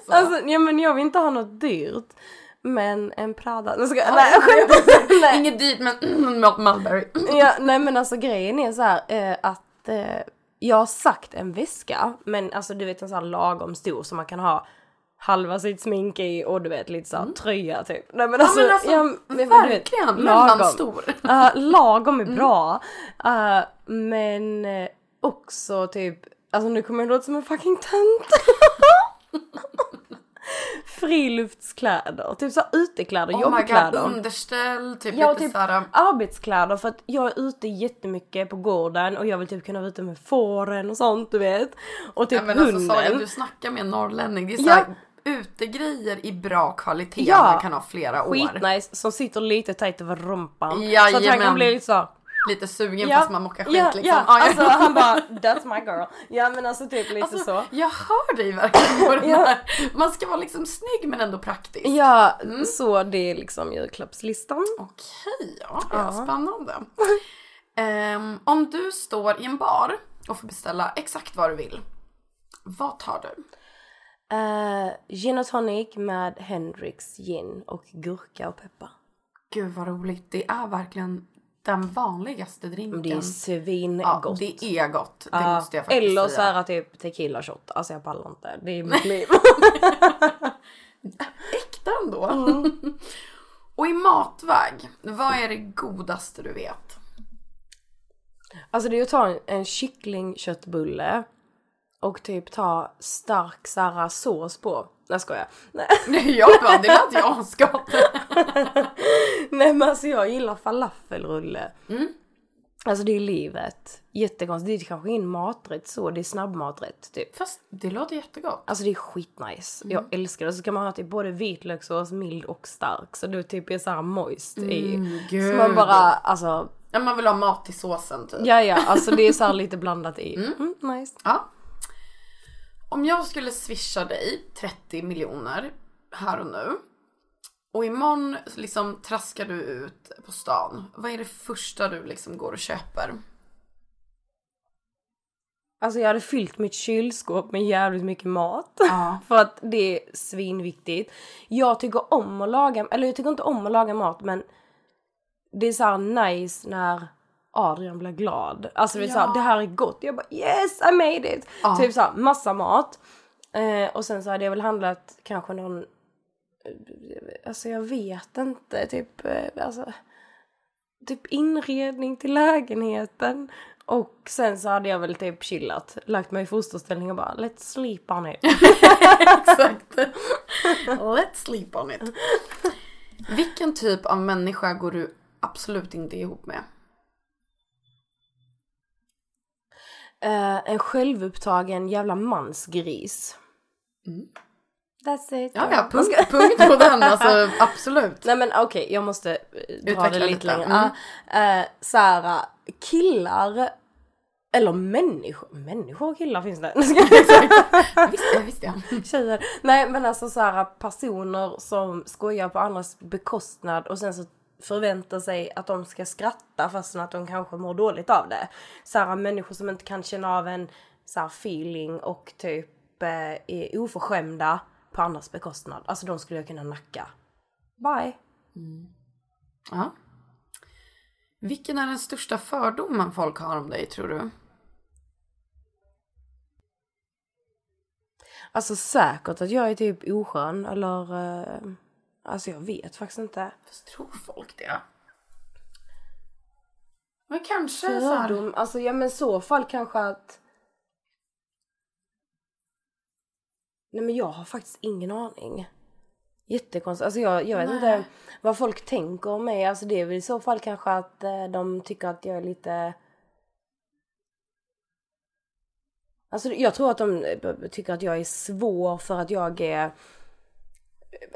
Speaker 2: alltså, ja men jag vill inte ha något dyrt. Men en Prada. Nej, ska, nej jag skämtar.
Speaker 3: Inget dyrt men *clears throat* Malt Mulberry.
Speaker 2: ja, nej men alltså grejen är så här eh, att eh, jag har sagt en väska men alltså du vet en sån här lagom stor som man kan ha halva sitt smink i och du vet lite såhär tröja typ. Nej men alltså,
Speaker 3: men alltså,
Speaker 2: men- men du vet,
Speaker 3: verkligen,
Speaker 2: lagom.
Speaker 3: mellanstor.
Speaker 2: Ja, lagom är bra. Eh, men eh, också typ, alltså nu kommer jag låta som en fucking tönt. *laughs* Friluftskläder, typ såhär utekläder,
Speaker 3: Oh my god,
Speaker 2: jobbkläder.
Speaker 3: underställ, typ
Speaker 2: Ja,
Speaker 3: lite
Speaker 2: typ
Speaker 3: såhär.
Speaker 2: arbetskläder för att jag är ute jättemycket på gården och jag vill typ kunna vara ute med fåren och sånt du vet. Och typ
Speaker 3: Ja, men alltså
Speaker 2: hunden.
Speaker 3: Saga, du snackar med en norrlänning. Det är
Speaker 2: Ja.
Speaker 3: såhär utegrejer i bra kvalitet
Speaker 2: Ja.
Speaker 3: man kan ha flera år.
Speaker 2: Skitnice som sitter lite tajt över rumpan. Så att han
Speaker 3: Jajamän.
Speaker 2: kan bli lite så.
Speaker 3: Lite sugen
Speaker 2: Ja,
Speaker 3: fast man mockar skit
Speaker 2: ja,
Speaker 3: liksom.
Speaker 2: ja,
Speaker 3: Ja,
Speaker 2: alltså han bara *laughs* that's my girl. Ja men alltså typ lite
Speaker 3: Alltså,
Speaker 2: så.
Speaker 3: Jag hör dig verkligen på den *laughs*
Speaker 2: Ja.
Speaker 3: här. Man ska vara liksom snygg men ändå praktisk.
Speaker 2: Ja,
Speaker 3: Mm.
Speaker 2: så det är liksom julklappslistan.
Speaker 3: Okej, ja, är spännande. Ehm, om du står i en bar och får beställa exakt vad du vill. Vad tar du?
Speaker 2: Uh, gin och tonic med Hendrix gin och gurka och peppar.
Speaker 3: Gud vad roligt. Det är verkligen den vanligaste drinken.
Speaker 2: Det är svingott.
Speaker 3: ja, det är gott. Det
Speaker 2: Ja,
Speaker 3: måste jag faktiskt
Speaker 2: Eller så här typ tequila shot. Alltså jag pallar inte. Det är mitt *laughs* liv. *laughs*
Speaker 3: Äkta ändå.
Speaker 2: Mm. *laughs*
Speaker 3: och i matväg, vad är det godaste du vet?
Speaker 2: Alltså det är att ta en, en kycklingköttbulle och typ ta stark såhär sås på. Nej jag skojar. Nej.
Speaker 3: jag bara, det lät ju asgott. *laughs*
Speaker 2: Nej men alltså jag gillar falafelrulle.
Speaker 3: Mm.
Speaker 2: Alltså det är livet. Jättekonstigt. Det är kanske ingen maträtt så. Det är snabbmaträtt typ.
Speaker 3: Fast det låter jättegott.
Speaker 2: Alltså det är skitnice.
Speaker 3: Mm.
Speaker 2: Jag älskar det. Så kan man ha typ både vitlökssås, mild och stark. Så du typ är såhär moist i.
Speaker 3: Mm, gud.
Speaker 2: Så man bara alltså.
Speaker 3: Ja, man vill ha mat till såsen typ.
Speaker 2: Ja ja alltså det är såhär lite blandat i. Mm, nice.
Speaker 3: Ja. Om jag skulle swisha dig 30 miljoner här och nu och imorgon liksom traskar du ut på stan. Vad är det första du liksom går och köper?
Speaker 2: Alltså jag hade fyllt mitt kylskåp med jävligt mycket mat.
Speaker 3: Ja. *laughs*
Speaker 2: För att det är svinviktigt. Jag tycker om att laga, eller jag tycker inte om att laga mat men det är så här nice när Adrian blir glad. Alltså är så här, det här är gott. Jag bara yes I made it!
Speaker 3: Ja.
Speaker 2: Typ så här, massa mat. Eh, och sen så hade jag väl handlat kanske någon, alltså jag vet inte, typ eh, alltså typ inredning till lägenheten. Och sen så hade jag väl typ chillat, lagt mig i fosterställning och bara let's sleep on it. *laughs*
Speaker 3: Exakt. *laughs* Let's sleep on it. Vilken typ av människa går du absolut inte ihop med?
Speaker 2: Eh, en självupptagen jävla mansgris. That's it.
Speaker 3: Ja, ja, punkt, *laughs* punkt på den. Alltså absolut.
Speaker 2: Nej men okej, jag måste eh, dra
Speaker 3: Utveckla
Speaker 2: det lite
Speaker 3: lite,
Speaker 2: längre.
Speaker 3: mm.
Speaker 2: Mm. Uh, Såhär, killar, eller människor, människor och killar finns det. *laughs* *laughs*
Speaker 3: Visst, visst ja.
Speaker 2: Tjejer. Nej men alltså såhär personer som skojar på andras bekostnad och sen så förväntar sig att de ska skratta fastän att de kanske mår dåligt av det. Såhär människor som inte kan känna av en såhär feeling och typ eh, är oförskämda på andras bekostnad. Alltså de skulle jag kunna nacka. Bye.
Speaker 3: ja. Vilken är den största fördomen folk har om dig tror du?
Speaker 2: Alltså säkert att jag är typ oskön eller... Eh, alltså jag vet faktiskt inte.
Speaker 3: Fast tror folk det? Men kanske så.
Speaker 2: Fördom, alltså ja men i så fall kanske att... Nej men jag har faktiskt ingen aning. Jättekonstigt. Alltså jag, jag vet inte vad folk tänker om mig. Alltså det är väl i så fall kanske att eh, de tycker att jag är lite... Alltså jag tror att de eh, tycker att jag är svår för att jag är...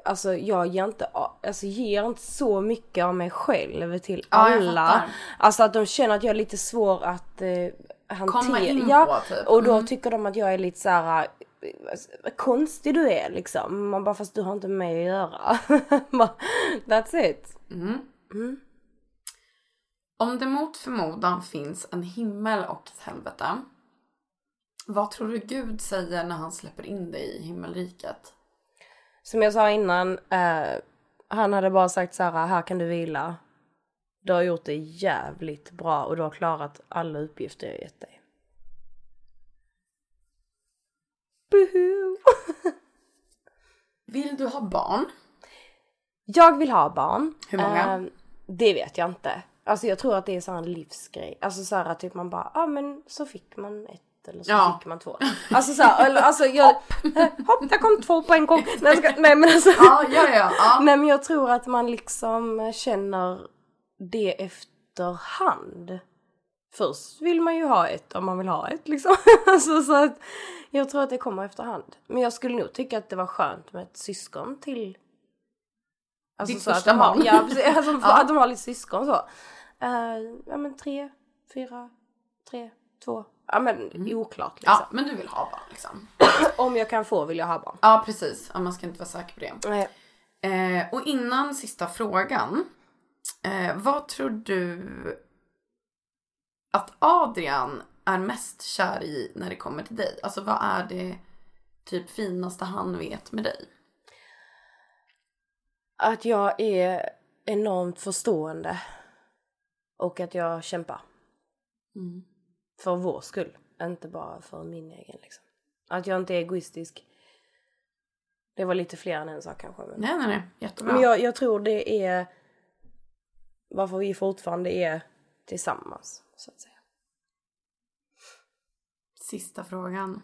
Speaker 2: Alltså jag ger inte, alltså ger inte så mycket av mig själv till
Speaker 3: Ja,
Speaker 2: alla. Alltså att de känner att jag är lite svår att eh, hantera.
Speaker 3: Komma in
Speaker 2: ja,
Speaker 3: på, typ.
Speaker 2: och då
Speaker 3: Mm.
Speaker 2: tycker de att jag är lite så här. eh, konstig du är liksom. Man bara fast du har inte med mig att göra. *laughs* That's it.
Speaker 3: Om det mot förmodan finns en himmel och ett helvete. Vad tror du Gud säger när han släpper in dig i himmelriket?
Speaker 2: Som jag sa innan. Eh, han hade bara sagt så här. Här kan du vila. Du har gjort det jävligt bra och du har klarat alla uppgifter jag gett dig. Buhu. *laughs*
Speaker 3: Vill du ha barn?
Speaker 2: Jag vill ha barn.
Speaker 3: Hur många?
Speaker 2: Eh, det vet jag inte. Alltså jag tror att det är så en livsgrej. Alltså så här typ man bara, ja ah, men så fick man ett eller så
Speaker 3: Ja.
Speaker 2: fick man två. Alltså så här, alltså jag, *laughs* hopp där kom två på en gång. Nej, ska, nej men alltså.
Speaker 3: Ja, ja, ja. ja.
Speaker 2: Nej men jag tror att man liksom känner det efterhand. Först vill man ju ha ett om man vill ha ett liksom. *laughs* alltså, så att jag tror att det kommer efterhand. Men jag skulle nog tycka att det var skönt med ett syskon till. Alltså
Speaker 3: Ditt
Speaker 2: så
Speaker 3: första
Speaker 2: de har,
Speaker 3: barn.
Speaker 2: ja, precis, alltså, *laughs*
Speaker 3: Ja.
Speaker 2: att de har lite syskon så. Eh, ja men tre, fyra, tre, två. Ja men oklart liksom.
Speaker 3: ja, men du vill ha barn liksom. *clears throat*
Speaker 2: Om jag kan få vill jag ha barn.
Speaker 3: Ja, precis. Ja, man ska inte vara säker på det.
Speaker 2: Nej.
Speaker 3: Eh, och innan sista frågan. Eh, vad tror du att Adrian är mest kär i när det kommer till dig? Alltså vad är det typ finaste han vet med dig?
Speaker 2: Att jag är enormt förstående. Och att jag kämpar.
Speaker 3: Mm.
Speaker 2: För vår skull. Inte bara för min egen liksom. Att jag inte är egoistisk. Det var lite fler än en sak kanske. Men,
Speaker 3: Nej, nej, nej. Jättebra.
Speaker 2: men jag, jag tror det är varför vi fortfarande är tillsammans. Så att säga.
Speaker 3: Sista frågan.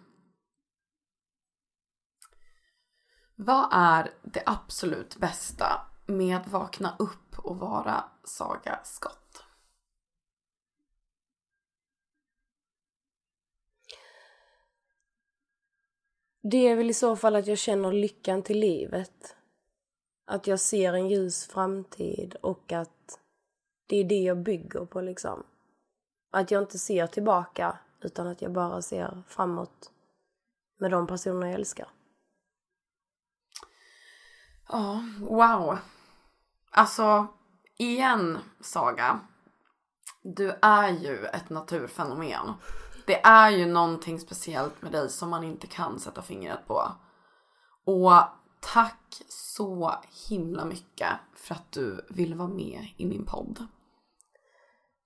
Speaker 3: Vad är det absolut bästa med att vakna upp och vara Saga Scott?
Speaker 2: Det är väl i så fall att jag känner lyckan till livet. Att jag ser en ljus framtid och att det är det jag bygger på liksom. Att jag inte ser tillbaka utan att jag bara ser framåt med de personer jag älskar.
Speaker 3: Ja, wow. Alltså, igen Saga. Du är ju ett naturfenomen. Det är ju någonting speciellt med dig som man inte kan sätta fingret på. Och tack så himla mycket för att du vill vara med i min podd.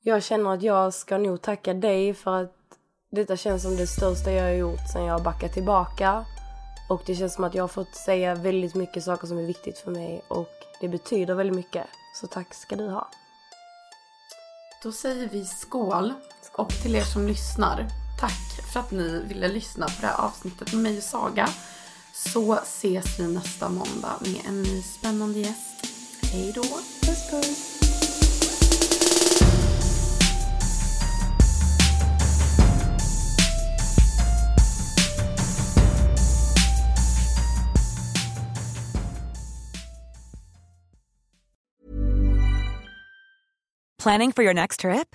Speaker 2: Jag känner att jag ska nog tacka dig för att detta känns som det största jag har gjort sen jag backat tillbaka. Och det känns som att jag har fått säga väldigt mycket saker som är viktigt för mig och det betyder väldigt mycket. Så tack ska du ha.
Speaker 3: Då säger vi skål. Och till er som lyssnar, tack för att ni ville lyssna på det här avsnittet med mig och Saga. Så ses vi nästa måndag med en ny spännande gäst. Hej då!
Speaker 2: Puss puss!
Speaker 5: Planning for your next trip?